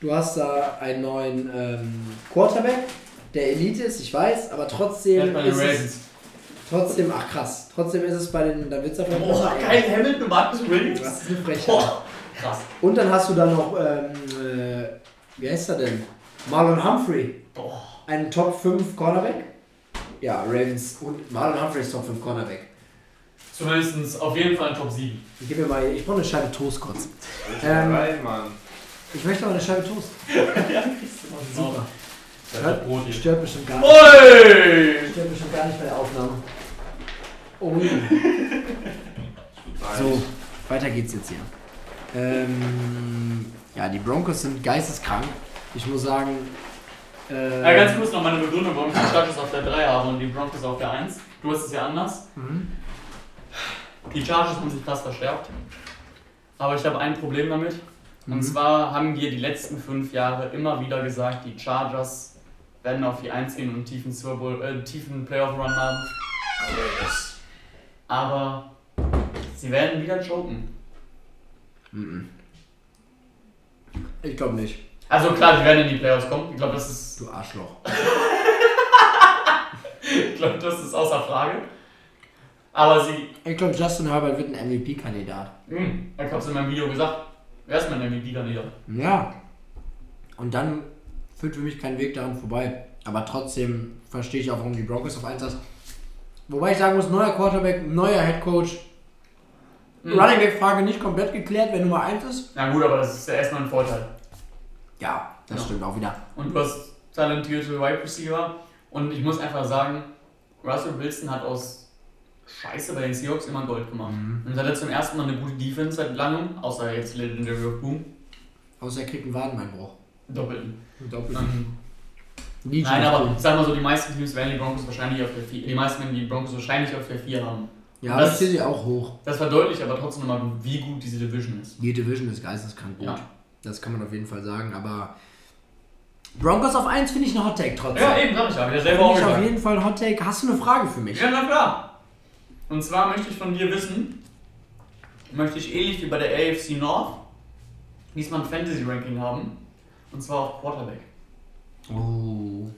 du hast da einen neuen ähm, Quarterback, der Elite ist, ich weiß, aber trotzdem Ja, bei den ist es, Ravens. trotzdem, ach krass, trotzdem ist es bei den, da wird's auf jeden Boah, geil, Hamilton und Marcus Williams. Das ist eine Frechheit. Boah, krass. Und dann hast du dann noch, ähm, äh, wie heißt er denn? Marlon Humphrey, Boah. einen Top 5 Cornerback. Ja, Ravens und Marlon Humphrey ist Top 5 Cornerback. Zumindest auf jeden Fall ein Top 7. Ich gebe mir mal, ich brauche eine Scheibe Toast kurz. Alter, Ähm, geil, Mann. Ich möchte aber eine Scheibe Toast. *laughs* ja, kriegst du mal. Super. Das hat Brot hier. Stört bestimmt gar nicht. Oi! Stört bestimmt gar nicht bei der Aufnahme. Oh. *laughs* So, weiter geht's jetzt hier. Ähm, ja, die Broncos sind geisteskrank. Ich muss sagen. Äh, Ja, ganz kurz noch meine Begründung, warum ich die Chargers auf der 3 habe und die Broncos auf der 1. Du hast es ja anders. Mhm. Die Chargers haben sich krass verstärkt. Aber ich habe ein Problem damit. Und Mhm. zwar haben wir die letzten fünf Jahre immer wieder gesagt, die Chargers werden auf die 1 gehen und einen tiefen, Super Bowl, äh, tiefen Playoff-Run haben. Aber sie werden wieder choken. Mhm. Ich glaube nicht. Also klar, die werden in die Playoffs kommen. Ich glaube, das ist, Du Arschloch. *laughs* ich glaube, das ist außer Frage. Aber sie, Ich glaube, Justin Herbert wird ein MVP-Kandidat. hm, ich habe es in meinem Video gesagt, wer ist mein MVP-Kandidat? Ja. Und dann führt für mich kein Weg daran vorbei. Aber trotzdem verstehe ich auch, warum die Broncos auf 1 hast. Wobei ich sagen muss, neuer Quarterback, neuer Headcoach. Hm. Running Back Frage nicht komplett geklärt, wer Nummer 1 ist. Na gut, aber das ist ja erstmal ein Vorteil. Ja, das Ja. stimmt auch wieder. Und du hast talentierte Wide Receiver. Und ich muss einfach sagen, Russell Wilson hat aus Scheiße bei den Seahawks immer Gold gemacht. Mhm. Und er hat zum ersten Mal eine gute Defense seit langem, außer jetzt Legendary of Boom. Außer er kriegt einen Wadenbeinbruch. Doppelten. Doppelt. Ähm, Nie nein, aber sag mal so, die meisten Teams werden die Broncos wahrscheinlich auf der 4. Die meisten werden die Broncos wahrscheinlich auf der 4 haben. Ja, das- ich sehe sie auch hoch. Das verdeutlicht aber trotzdem nochmal, wie gut diese Division ist. Die Division ist geisteskrank gut. Ja. Das kann man auf jeden Fall sagen, aber Broncos auf 1 finde ich ein Hot Take trotzdem. Ja, eben, sag ich ja. Wieder selber Finde auch ich auf jeden Fall ein Hot Take. Hast du eine Frage für mich? Ja, na klar. Und zwar möchte ich von dir wissen, möchte ich ähnlich wie bei der AFC North diesmal ein Fantasy-Ranking haben. Und zwar auf Quarterback. Oh.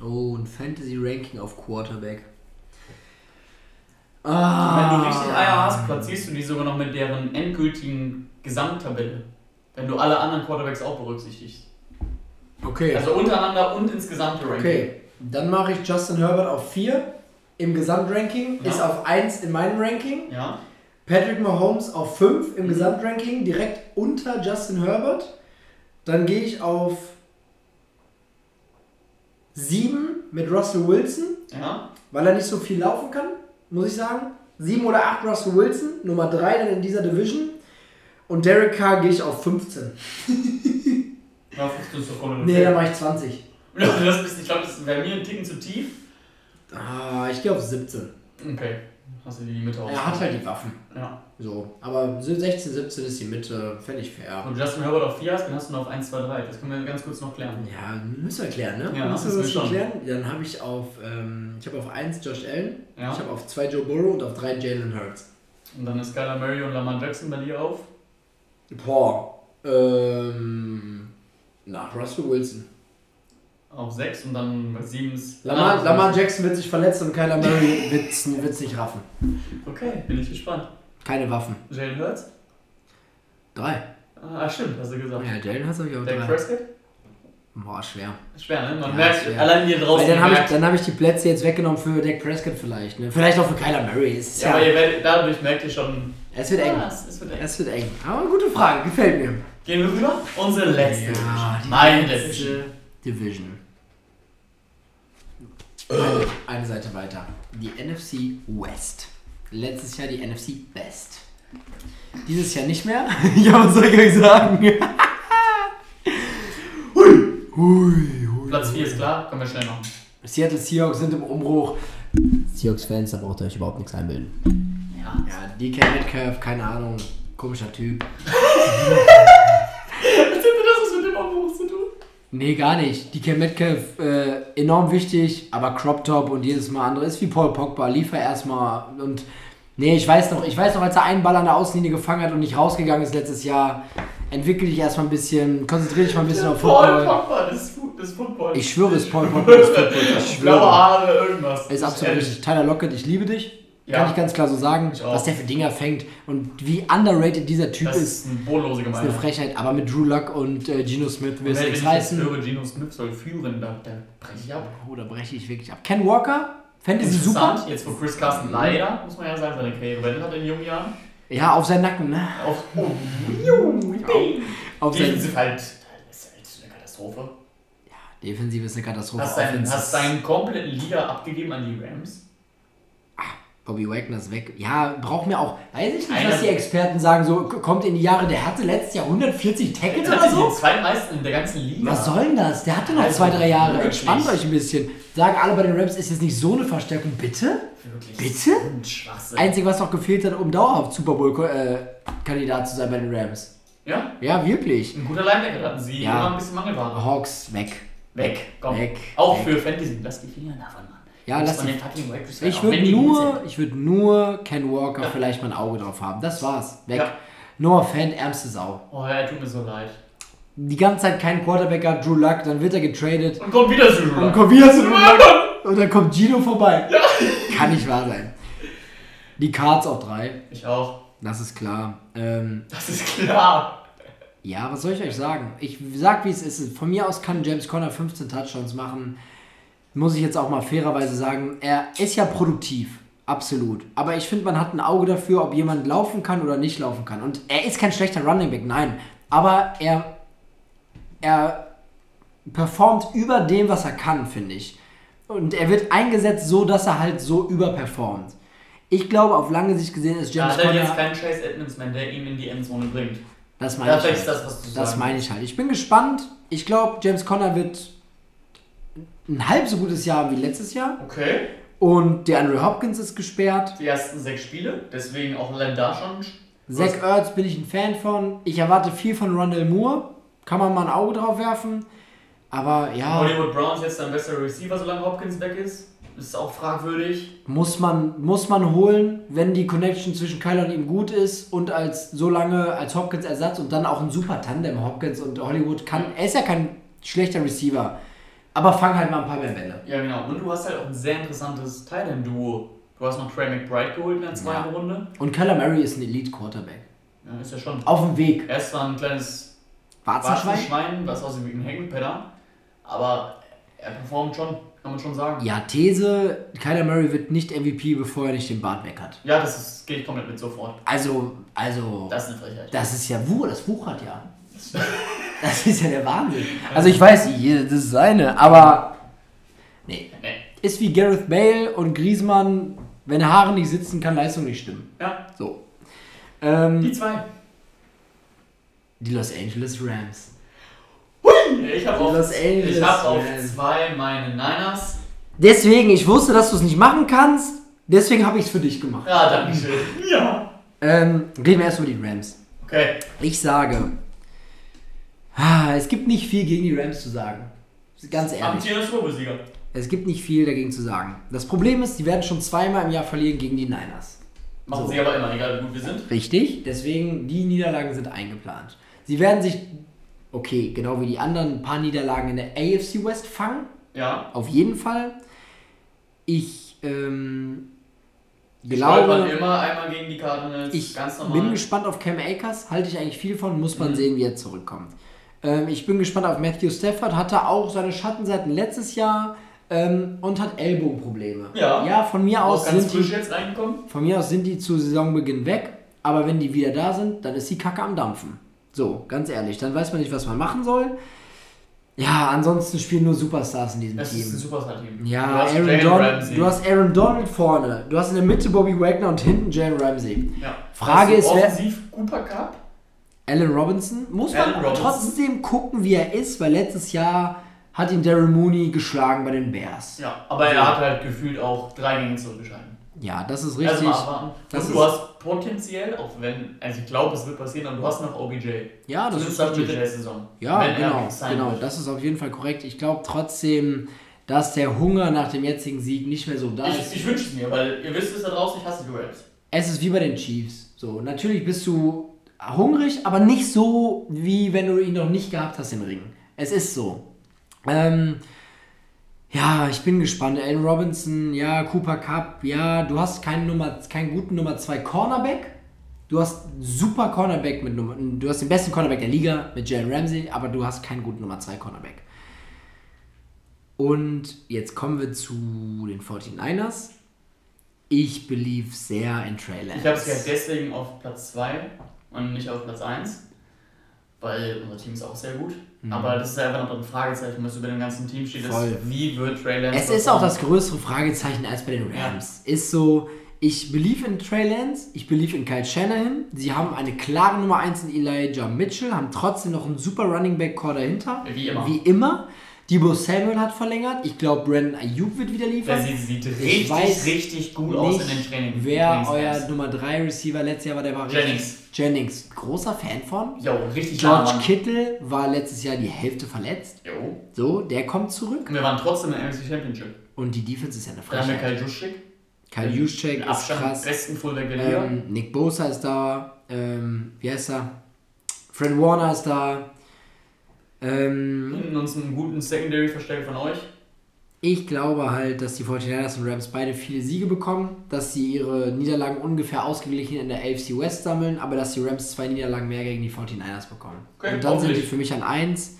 Oh, ein Fantasy-Ranking auf Quarterback. Ah. Wenn du richtig Eier hast, platzierst du die sogar noch mit deren endgültigen Gesamttabelle. Wenn du alle anderen Quarterbacks auch berücksichtigst. Okay. Also untereinander und ins gesamte Ranking. okay. Dann mache ich Justin Herbert auf 4 im Gesamtranking. Ja. Ist auf 1 in meinem Ranking. Ja. Patrick Mahomes auf 5 im Mhm. Gesamtranking, direkt unter Justin Herbert. Dann gehe ich auf 7 mit Russell Wilson, Ja. weil er nicht so viel laufen kann, muss ich sagen. 7 oder 8 Russell Wilson, Nummer 3 dann in dieser Division. Und Derek Carr gehe ich auf 15. *laughs* Ja, 15 ist doch voll Nee, dann mache ich 20. Ja, *laughs* das bist, ich glaube, das wäre mir ein Ticken zu tief. Ah, ich gehe auf 17. Okay. Hast du die Mitte aus. Er hat halt die Waffen. Ja. So. Aber 16, 17 ist die Mitte, fände ich fair. Und Justin Herbert auf 4 hast, dann hast du noch auf 1, 2, 3. Das können wir ganz kurz noch klären. Ja, müssen wir klären, ne? Ja, müssen wir das schon. klären? Dann habe ich auf, ähm, ich habe auf 1 Josh Allen, Ja. ich habe auf 2 Joe Burrow und auf 3 Jalen Hurts. Und dann ist Skylar Murray und Lamar Jackson bei dir auf. Boah. Ähm, nach Russell Wilson. Auf 6 und dann bei 7 ist. Lamar, Ah, Lamar Jackson wird sich verletzen und Kyler Murray wird es nicht raffen. Okay, bin ich gespannt. Keine Waffen. Jalen Hurts? 3. Ah, stimmt, hast du gesagt. Ja, Jalen Hurts habe ich auf Dak 3. Prescott? Boah, schwer. Schwer, ne? Man Ja, merkt, schwer. allein hier draußen. Weil dann habe ich, dann hab ich die Plätze jetzt weggenommen für Dak Prescott vielleicht. Ne? Vielleicht auch für Kyler Murray. Ist ja, ja, aber ihr werdet, dadurch merkt ihr schon. es wird eng. Ja, es, es wird eng. Es wird eng. Aber gute Frage, gefällt mir. Gehen wir rüber? Unsere letzte. Ja, Division. Meine letzte Division. Eine, eine Seite weiter. Die NFC West. Letztes Jahr die NFC Best. Dieses Jahr nicht mehr. *laughs* ja, was soll ich euch sagen? *laughs* hui, hui, hui. Platz 4 ist klar, können wir schnell machen. Seattle Seahawks sind im Umbruch. Seahawks-Fans, da braucht ihr euch überhaupt nichts einbilden. Ja. Ja, DK Metcalf, keine Ahnung, komischer Typ. *laughs* Erzähl mir das, was mit dem Umbruch zu tun? Nee, gar nicht. DK Metcalf, äh, enorm wichtig, aber Crop Top und jedes Mal andere ist wie Paul Pogba. Liefer erstmal und. Nee, ich weiß noch, ich weiß noch, als er einen Ball an der Außenlinie gefangen hat und nicht rausgegangen ist letztes Jahr, entwickel dich erstmal ein bisschen, konzentriere dich mal ein bisschen auf Paul Football. Pogba, das ist, das ist Football. Ich schwöre, es ist Paul Pogba, das ist Football. Ich *laughs* Blaue schwöre. Haare, irgendwas. Ist absolut richtig. Tyler Lockett, ich liebe dich. Ja. Kann ich ganz klar so sagen, Ich was der für Dinger fängt und wie underrated dieser Typ Das ist. bodenlose ist eine. Frechheit, aber mit Drew Luck und äh, Geno Smith es wenn nichts ich reißen. höre, Geno Smith soll führen, da, da breche ich ab. Oh, da breche ich wirklich ab. Ken Walker, Fantasy super. jetzt wo Chris Carson leider, muss man ja sagen, seine Karriere beendet hat in jungen Jahren. Ja, auf seinen Nacken, ne? Auf, oh, *laughs* Auf seinen, Defensiv halt, das ist halt eine Katastrophe. Defensive ist eine Katastrophe. Hast, dein, hast deinen kompletten Liga abgegeben an die Rams? Bobby Wagner ist weg. Ja, braucht mir auch. Weiß ich nicht, Einer- was die Experten sagen. So kommt in die Jahre. Der hatte letztes Jahr 140 Tackles oder so. die zweitmeisten in der ganzen Liga. Was soll denn das? Der hatte noch Also, zwei, drei Jahre. Entspannt euch ein bisschen. Sagen alle bei den Rams, ist jetzt nicht so eine Verstärkung. Bitte? Wirklich Bitte? Einzig, was noch gefehlt hat, um dauerhaft Super Bowl-Kandidat zu sein bei den Rams. ja, Ja, wirklich. ein guter Linebacker hatten sie. Ja. Immer ein bisschen Mangelware. Hawks weg. Weg, komm. Weg. Auch weg. für Fantasy. Lass die Finger davon, Mann. Ja, lass den fucking Wide Receiver, Ich würde nur, ich würde nur Ken Walker Ja. vielleicht mal ein Auge drauf haben. Das war's. Weg. Ja. Noah Fant, ärmste Sau. Oh, er tut mir so leid. Die ganze Zeit kein Quarterback hat, Drew Luck, dann wird er getradet. Und kommt wieder zu Und kommt wieder zu Drew Luck. Und dann kommt Gino vorbei. Kann nicht wahr sein. Die Cards auch drei. Ich auch. Das ist klar. Ähm, Das ist klar. ja, was soll ich euch sagen? Ich sag, wie es ist. Von mir aus kann James Conner 15 Touchdowns machen. Muss ich jetzt auch mal fairerweise sagen. Er ist ja produktiv. Absolut. Aber ich finde, man hat ein Auge dafür, ob jemand laufen kann oder nicht laufen kann. Und er ist kein schlechter Running Back, nein. Aber er, er performt über dem, was er kann, finde ich. Und er wird eingesetzt so, dass er halt so überperformt. Ich glaube, auf lange Sicht gesehen ist Da James hat er jetzt Conner... keinen Chase Edmonds mehr, der ihn in die Endzone bringt. Das meine ich. Halt. das, Das meine ich halt. Ich bin gespannt. Ich glaube, James Conner wird ein halb so gutes Jahr wie letztes Jahr. Okay. Und der Andrew Hopkins ist gesperrt. Die ersten sechs Spiele, deswegen auch allein da schon. Zach Ertz bin ich ein Fan von. Ich erwarte viel von Rondell Moore. Kann man mal ein Auge drauf werfen. Aber ja, Hollywood Browns jetzt ein besserer Receiver, solange Hopkins weg ist. Ist auch fragwürdig. muss man, muss man holen, wenn die Connection zwischen Kyler und ihm gut ist und als so lange als Hopkins Ersatz und dann auch ein super Tandem Hopkins und Hollywood kann. Er ist ja kein schlechter Receiver. Aber fang halt mal ein paar mehr Bälle. Ja, genau. Und du hast halt auch ein sehr interessantes Thailand-Duo. Du hast noch Trey McBride geholt in der zweiten Runde. Und Kyler Murray ist ein Elite Quarterback. Ja, ist ja schon. Auf dem Weg. Er ist zwar ein kleines Warzenschwein? Warzenschwein, was aussieht wie ein Heckenpenner, aber er performt schon, kann man schon sagen. Ja, These, Kyler Murray wird nicht MVP, bevor er nicht den Bart weg hat. Ja, das ist, gehe ich komplett mit sofort. Also, also, Das ist eine Frechheit. das ist ja Wuch, das wuchert ja. *laughs* Das ist ja der Wahnsinn. Also ich weiß, das ist seine, aber nee. Ist wie Gareth Bale und Griezmann, wenn Haare nicht sitzen, kann Leistung nicht stimmen. Ja, So. Ähm, die zwei. die Los Angeles Rams. Ich habe auf, Los Angeles ich hab auf Rams. zwei meine Niners. Deswegen, ich wusste, dass du es nicht machen kannst, deswegen habe ich es für dich gemacht. Ja, danke schön. Ja. Ähm, reden wir erst über die Rams. Okay. Ich sage, es gibt nicht viel gegen die Rams zu sagen. Ganz ehrlich. Amtierender. Es gibt nicht viel dagegen zu sagen. Das Problem ist, die werden schon zweimal im Jahr verlieren gegen die Niners. Machen So. sie aber immer, egal wie gut wir sind. Richtig, deswegen die Niederlagen sind eingeplant. Sie werden sich, okay, genau wie die anderen, ein paar Niederlagen in der AFC West fangen. Ja. Auf jeden Fall. Ich ähm, glaube, immer einmal gegen die Cardinals. ich ganz normal. bin gespannt auf Cam Akers. Halte ich eigentlich viel von, muss man Mhm. sehen, wie er zurückkommt. Ähm, ich bin gespannt auf Matthew Stafford. Hatte auch seine Schattenseiten letztes Jahr ähm, und hat Ellbogenprobleme. Ja. Ja, von mir Auch aus sind die, von mir aus sind die zu Saisonbeginn weg. Aber wenn die wieder da sind, dann ist die Kacke am Dampfen. So, ganz ehrlich. Dann weiß man nicht, was man machen soll. Ja, ansonsten spielen nur Superstars in diesem Das ist ein Team. Superstar-Team. Ja, Du hast Aaron Donald, du hast Aaron Donald vorne. Du hast in der Mitte Bobby Wagner und hinten Jalen Ramsey. ja. Frage ist, wer- Offensiv Cooper Cup. Allen Robinson muss man Robinson. trotzdem gucken, wie er ist, weil letztes Jahr hat ihn Daryl Mooney geschlagen bei den Bears. Ja, aber er hat halt gefühlt auch drei Gänge zurückgeschalten. Ja, das ist Also richtig. abwarten. Das Und ist- du hast potenziell, auch wenn, also ich glaube, es wird passieren, aber du hast noch OBJ. ja, das Zumindest ist ab Mitte richtig. der Saison. Ja, genau, genau. wird. Das ist auf jeden Fall korrekt. Ich glaube trotzdem, dass der Hunger nach dem jetzigen Sieg nicht mehr so da ist. Ich, ich wünsche es mir, weil ihr wisst es da draußen, ich hasse die Rams. Es ist wie bei den Chiefs. So, natürlich bist du hungrig, aber nicht so, wie wenn du ihn noch nicht gehabt hast, den Ring. Es ist so. Ähm, ja, ich bin gespannt. Allen Robinson, ja, Cooper Cup, ja, du hast keinen, Nummer, keinen guten Nummer 2 Cornerback. Du hast super Cornerback mit Nummer, du hast den besten Cornerback der Liga mit Jalen Ramsey, aber du hast keinen guten Nummer 2 Cornerback. Und jetzt kommen wir zu den 49ers. Ich believe sehr in Trey Lance. Ich habe es ja deswegen auf Platz 2 und nicht auf Platz 1, weil unser Team ist auch sehr gut. Aber das ist einfach noch ein Fragezeichen, was über dem ganzen Team steht, ist, Mhm. Wie wird Trey Lance Es ist auch das größere Fragezeichen als bei den Rams. Ist so, ich believe in Trey Lance, ich believe in Kyle Shanahan. Sie haben eine klare Nummer 1 in Elijah Mitchell, haben trotzdem noch einen super Running Back Core dahinter. Wie immer. Wie immer. Debo Samuel hat verlängert. Ich glaube, Brandon Ayuk wird wieder liefern. Der sieht, sieht Ich richtig, weiß richtig gut aus in den nicht, Training. wer euer Nummer 3 Receiver letztes Jahr war, der war Jennings. richtig. Jennings. Großer Fan von. Jo, richtig George Mann. Kittle war letztes Jahr die Hälfte verletzt. Jo. So, der kommt zurück. Und wir waren trotzdem in der NFC Championship. Und die Defense ist ja eine Da haben wir. Kyle Juszczyk, Kyle Juszczyk ist Abstand krass. besten Fullback der Liga. Ähm, Nick Bosa ist da. Ähm, wie heißt er? Fred Warner ist da. Ähm, Hinten uns einen guten Secondary-Verstärker von euch. ich glaube halt, dass die 49ers und Rams beide viele Siege bekommen, dass sie ihre Niederlagen ungefähr ausgeglichen in der AFC West sammeln, aber dass die Rams zwei Niederlagen mehr gegen die 49ers bekommen. Okay, und dann sind die für mich an 1.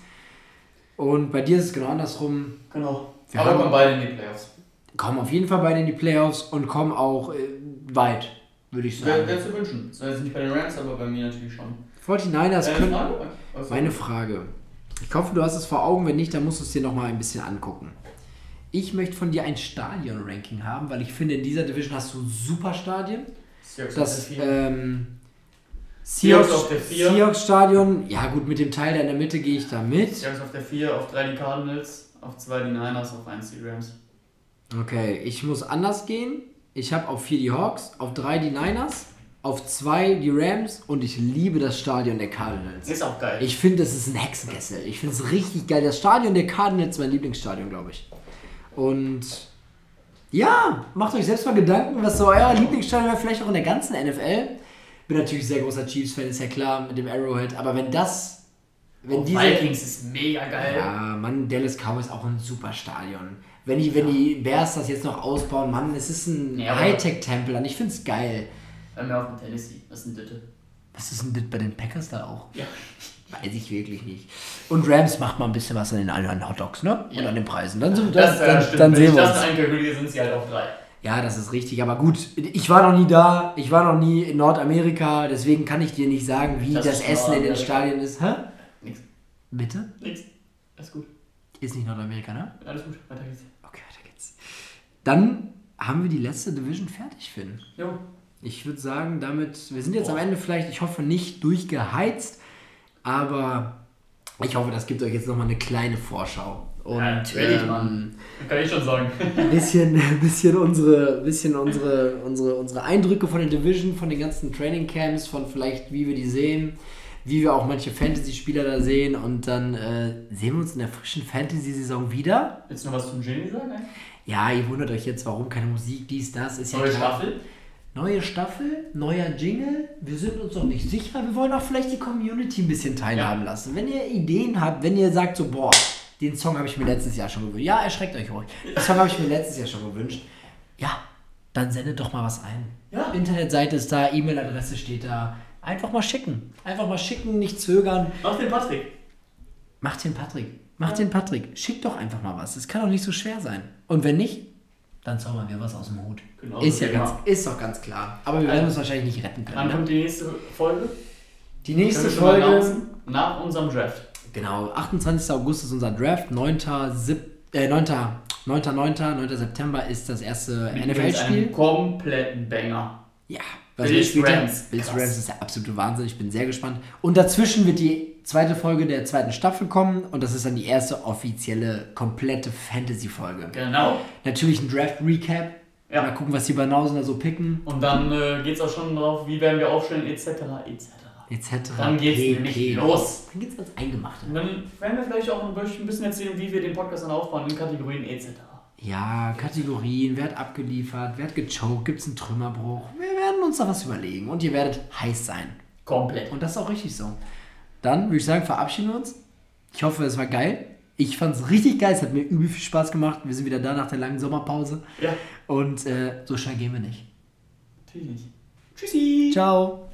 Und bei dir ist es genau andersrum. Genau. Wir Aber kommen beide in die Playoffs. Kommen auf jeden Fall beide in die Playoffs und kommen auch äh, weit, würde ich Wäre sagen. wär zu wünschen. Das ist nicht bei den Rams, aber bei mir natürlich schon. 49ers Deine können, Frage? Also, Meine Frage. Ich hoffe, du hast es vor Augen. Wenn nicht, dann musst du es dir nochmal ein bisschen angucken. Ich möchte von dir ein Stadion-Ranking haben, weil ich finde, in dieser Division hast du super Stadien. Seahawks Das ähm, Seahawks Seahawks, auf der vier. Seahawks Stadion, ja gut, mit dem Teil da in der Mitte gehe ich da mit. Seahawks auf der 4, auf 3 die Cardinals, auf 2 die Niners, auf 1 die Rams. Okay, ich muss anders gehen. Ich habe auf 4 die Hawks, auf 3 die Niners, auf 2 die Rams und ich liebe das Stadion der Cardinals. Ist auch geil. Ich finde, das ist ein Hexenkessel. Ich finde es richtig geil. Das Stadion der Cardinals ist mein Lieblingsstadion, glaube ich. Und ja, macht euch selbst mal Gedanken, was so euer Lieblingsstadion wäre, vielleicht auch in der ganzen NFL. Bin natürlich sehr großer Chiefs-Fan, ist ja klar, mit dem Arrowhead. Aber wenn das, wenn Auch diese... Vikings ist mega geil. Ja, Mann, Dallas Cowboys auch ein super Stadion. Wenn die, wenn die Bears das jetzt noch ausbauen, Mann, es ist ein Ja, Hightech-Tempel und ich finde es geil. Dann wir auf dem Tennessee. Das ist ein Ditte. Was ist denn das bei den Packers da auch? Ja. *laughs* Weiß ich wirklich nicht. Und Rams macht mal ein bisschen was an den anderen Hotdogs, ne? Und Ja. an den Preisen. Dann, sind, Das, das, äh, dann, stimmt. dann Wenn sehen wir das uns. einkalkuliere, sind sie halt auf 3. Ja, das ist richtig. Aber gut, ich war noch nie da. Ich war noch nie in Nordamerika. Deswegen kann ich dir nicht sagen, wie Das das, Essen in den. Stadien ist. Hä? Nix. Bitte? Nix. Alles gut. Ist nicht Nordamerika, ne? Alles gut. Weiter geht's. Okay, weiter geht's. Dann haben wir die letzte Division fertig, Finn. Jo. Ich würde sagen, damit, wir sind jetzt am Boah. Ende vielleicht, ich hoffe, nicht durchgeheizt, aber ich hoffe, das gibt euch jetzt nochmal eine kleine Vorschau. Und, Ja, natürlich, ähm, Mann. Kann ich schon sagen. *laughs* ein bisschen, bisschen, unsere, bisschen unsere, unsere, unsere Eindrücke von der Division, von den ganzen Training Camps, von vielleicht, wie wir die sehen, wie wir auch manche Fantasy-Spieler da sehen und dann äh, sehen wir uns in der frischen Fantasy-Saison wieder. Willst du noch was zum Genie sagen? Ja, ihr wundert euch jetzt, warum keine Musik, dies, das, ist ja Neue klar. Staffel? Neue Staffel, neuer Jingle. Wir sind uns noch nicht sicher. Wir wollen auch vielleicht die Community ein bisschen teilhaben lassen. Wenn ihr Ideen habt, wenn ihr sagt so, boah, den Song habe ich mir letztes Jahr schon gewünscht. Ja, erschreckt euch ruhig. Den Song habe ich mir letztes Jahr schon gewünscht. Ja, dann sendet doch mal was ein. Ja. Internetseite ist da, E-Mail-Adresse steht da. Einfach mal schicken. Einfach mal schicken, nicht zögern. Mach den Patrick. Macht den Patrick. Macht den Patrick. Schickt doch einfach mal was. Es kann doch nicht so schwer sein. Und wenn nicht, dann zaubern wir was aus dem Hut. Genau, ist ja wie ganz, ist doch ganz klar. Aber wir werden uns wahrscheinlich nicht retten Wann können. Ne? kommt die nächste Folge? Die nächste Folge. Nach unserem Draft. Genau, 28. August ist unser Draft, 9. Sieb, äh, 9. 9. 9. 9. September ist das erste NFL-Spiel. kompletten Banger. Ja, Bills. Rams. Bills. Rams ist der absolute Wahnsinn. Ich bin sehr gespannt. Und dazwischen wird die zweite Folge der zweiten Staffel kommen und das ist dann die erste offizielle, komplette Fantasy-Folge. Genau. Natürlich ein Draft-Recap. Ja. Mal gucken, was die Banausen da so picken. Und dann äh, geht es auch schon drauf, wie werden wir aufstellen, etc. etc. Etc. Dann geht's pp. nämlich los. Dann geht's ans Eingemachte. Und dann werden wir vielleicht auch ein bisschen erzählen, wie wir den Podcast dann aufbauen, in Kategorien etc. Ja, Kategorien, wer hat abgeliefert, wer hat gechoked, gibt es einen Trümmerbruch. Wir werden uns da was überlegen und ihr werdet heiß sein. Komplett. Und das ist auch richtig so. Dann würde ich sagen, verabschieden wir uns. Ich hoffe, es war geil. Ich fand es richtig geil, es hat mir übel viel Spaß gemacht. Wir sind wieder da nach der langen Sommerpause. Ja, Und äh, so schnell gehen wir nicht. natürlich nicht. Tschüssi. Ciao.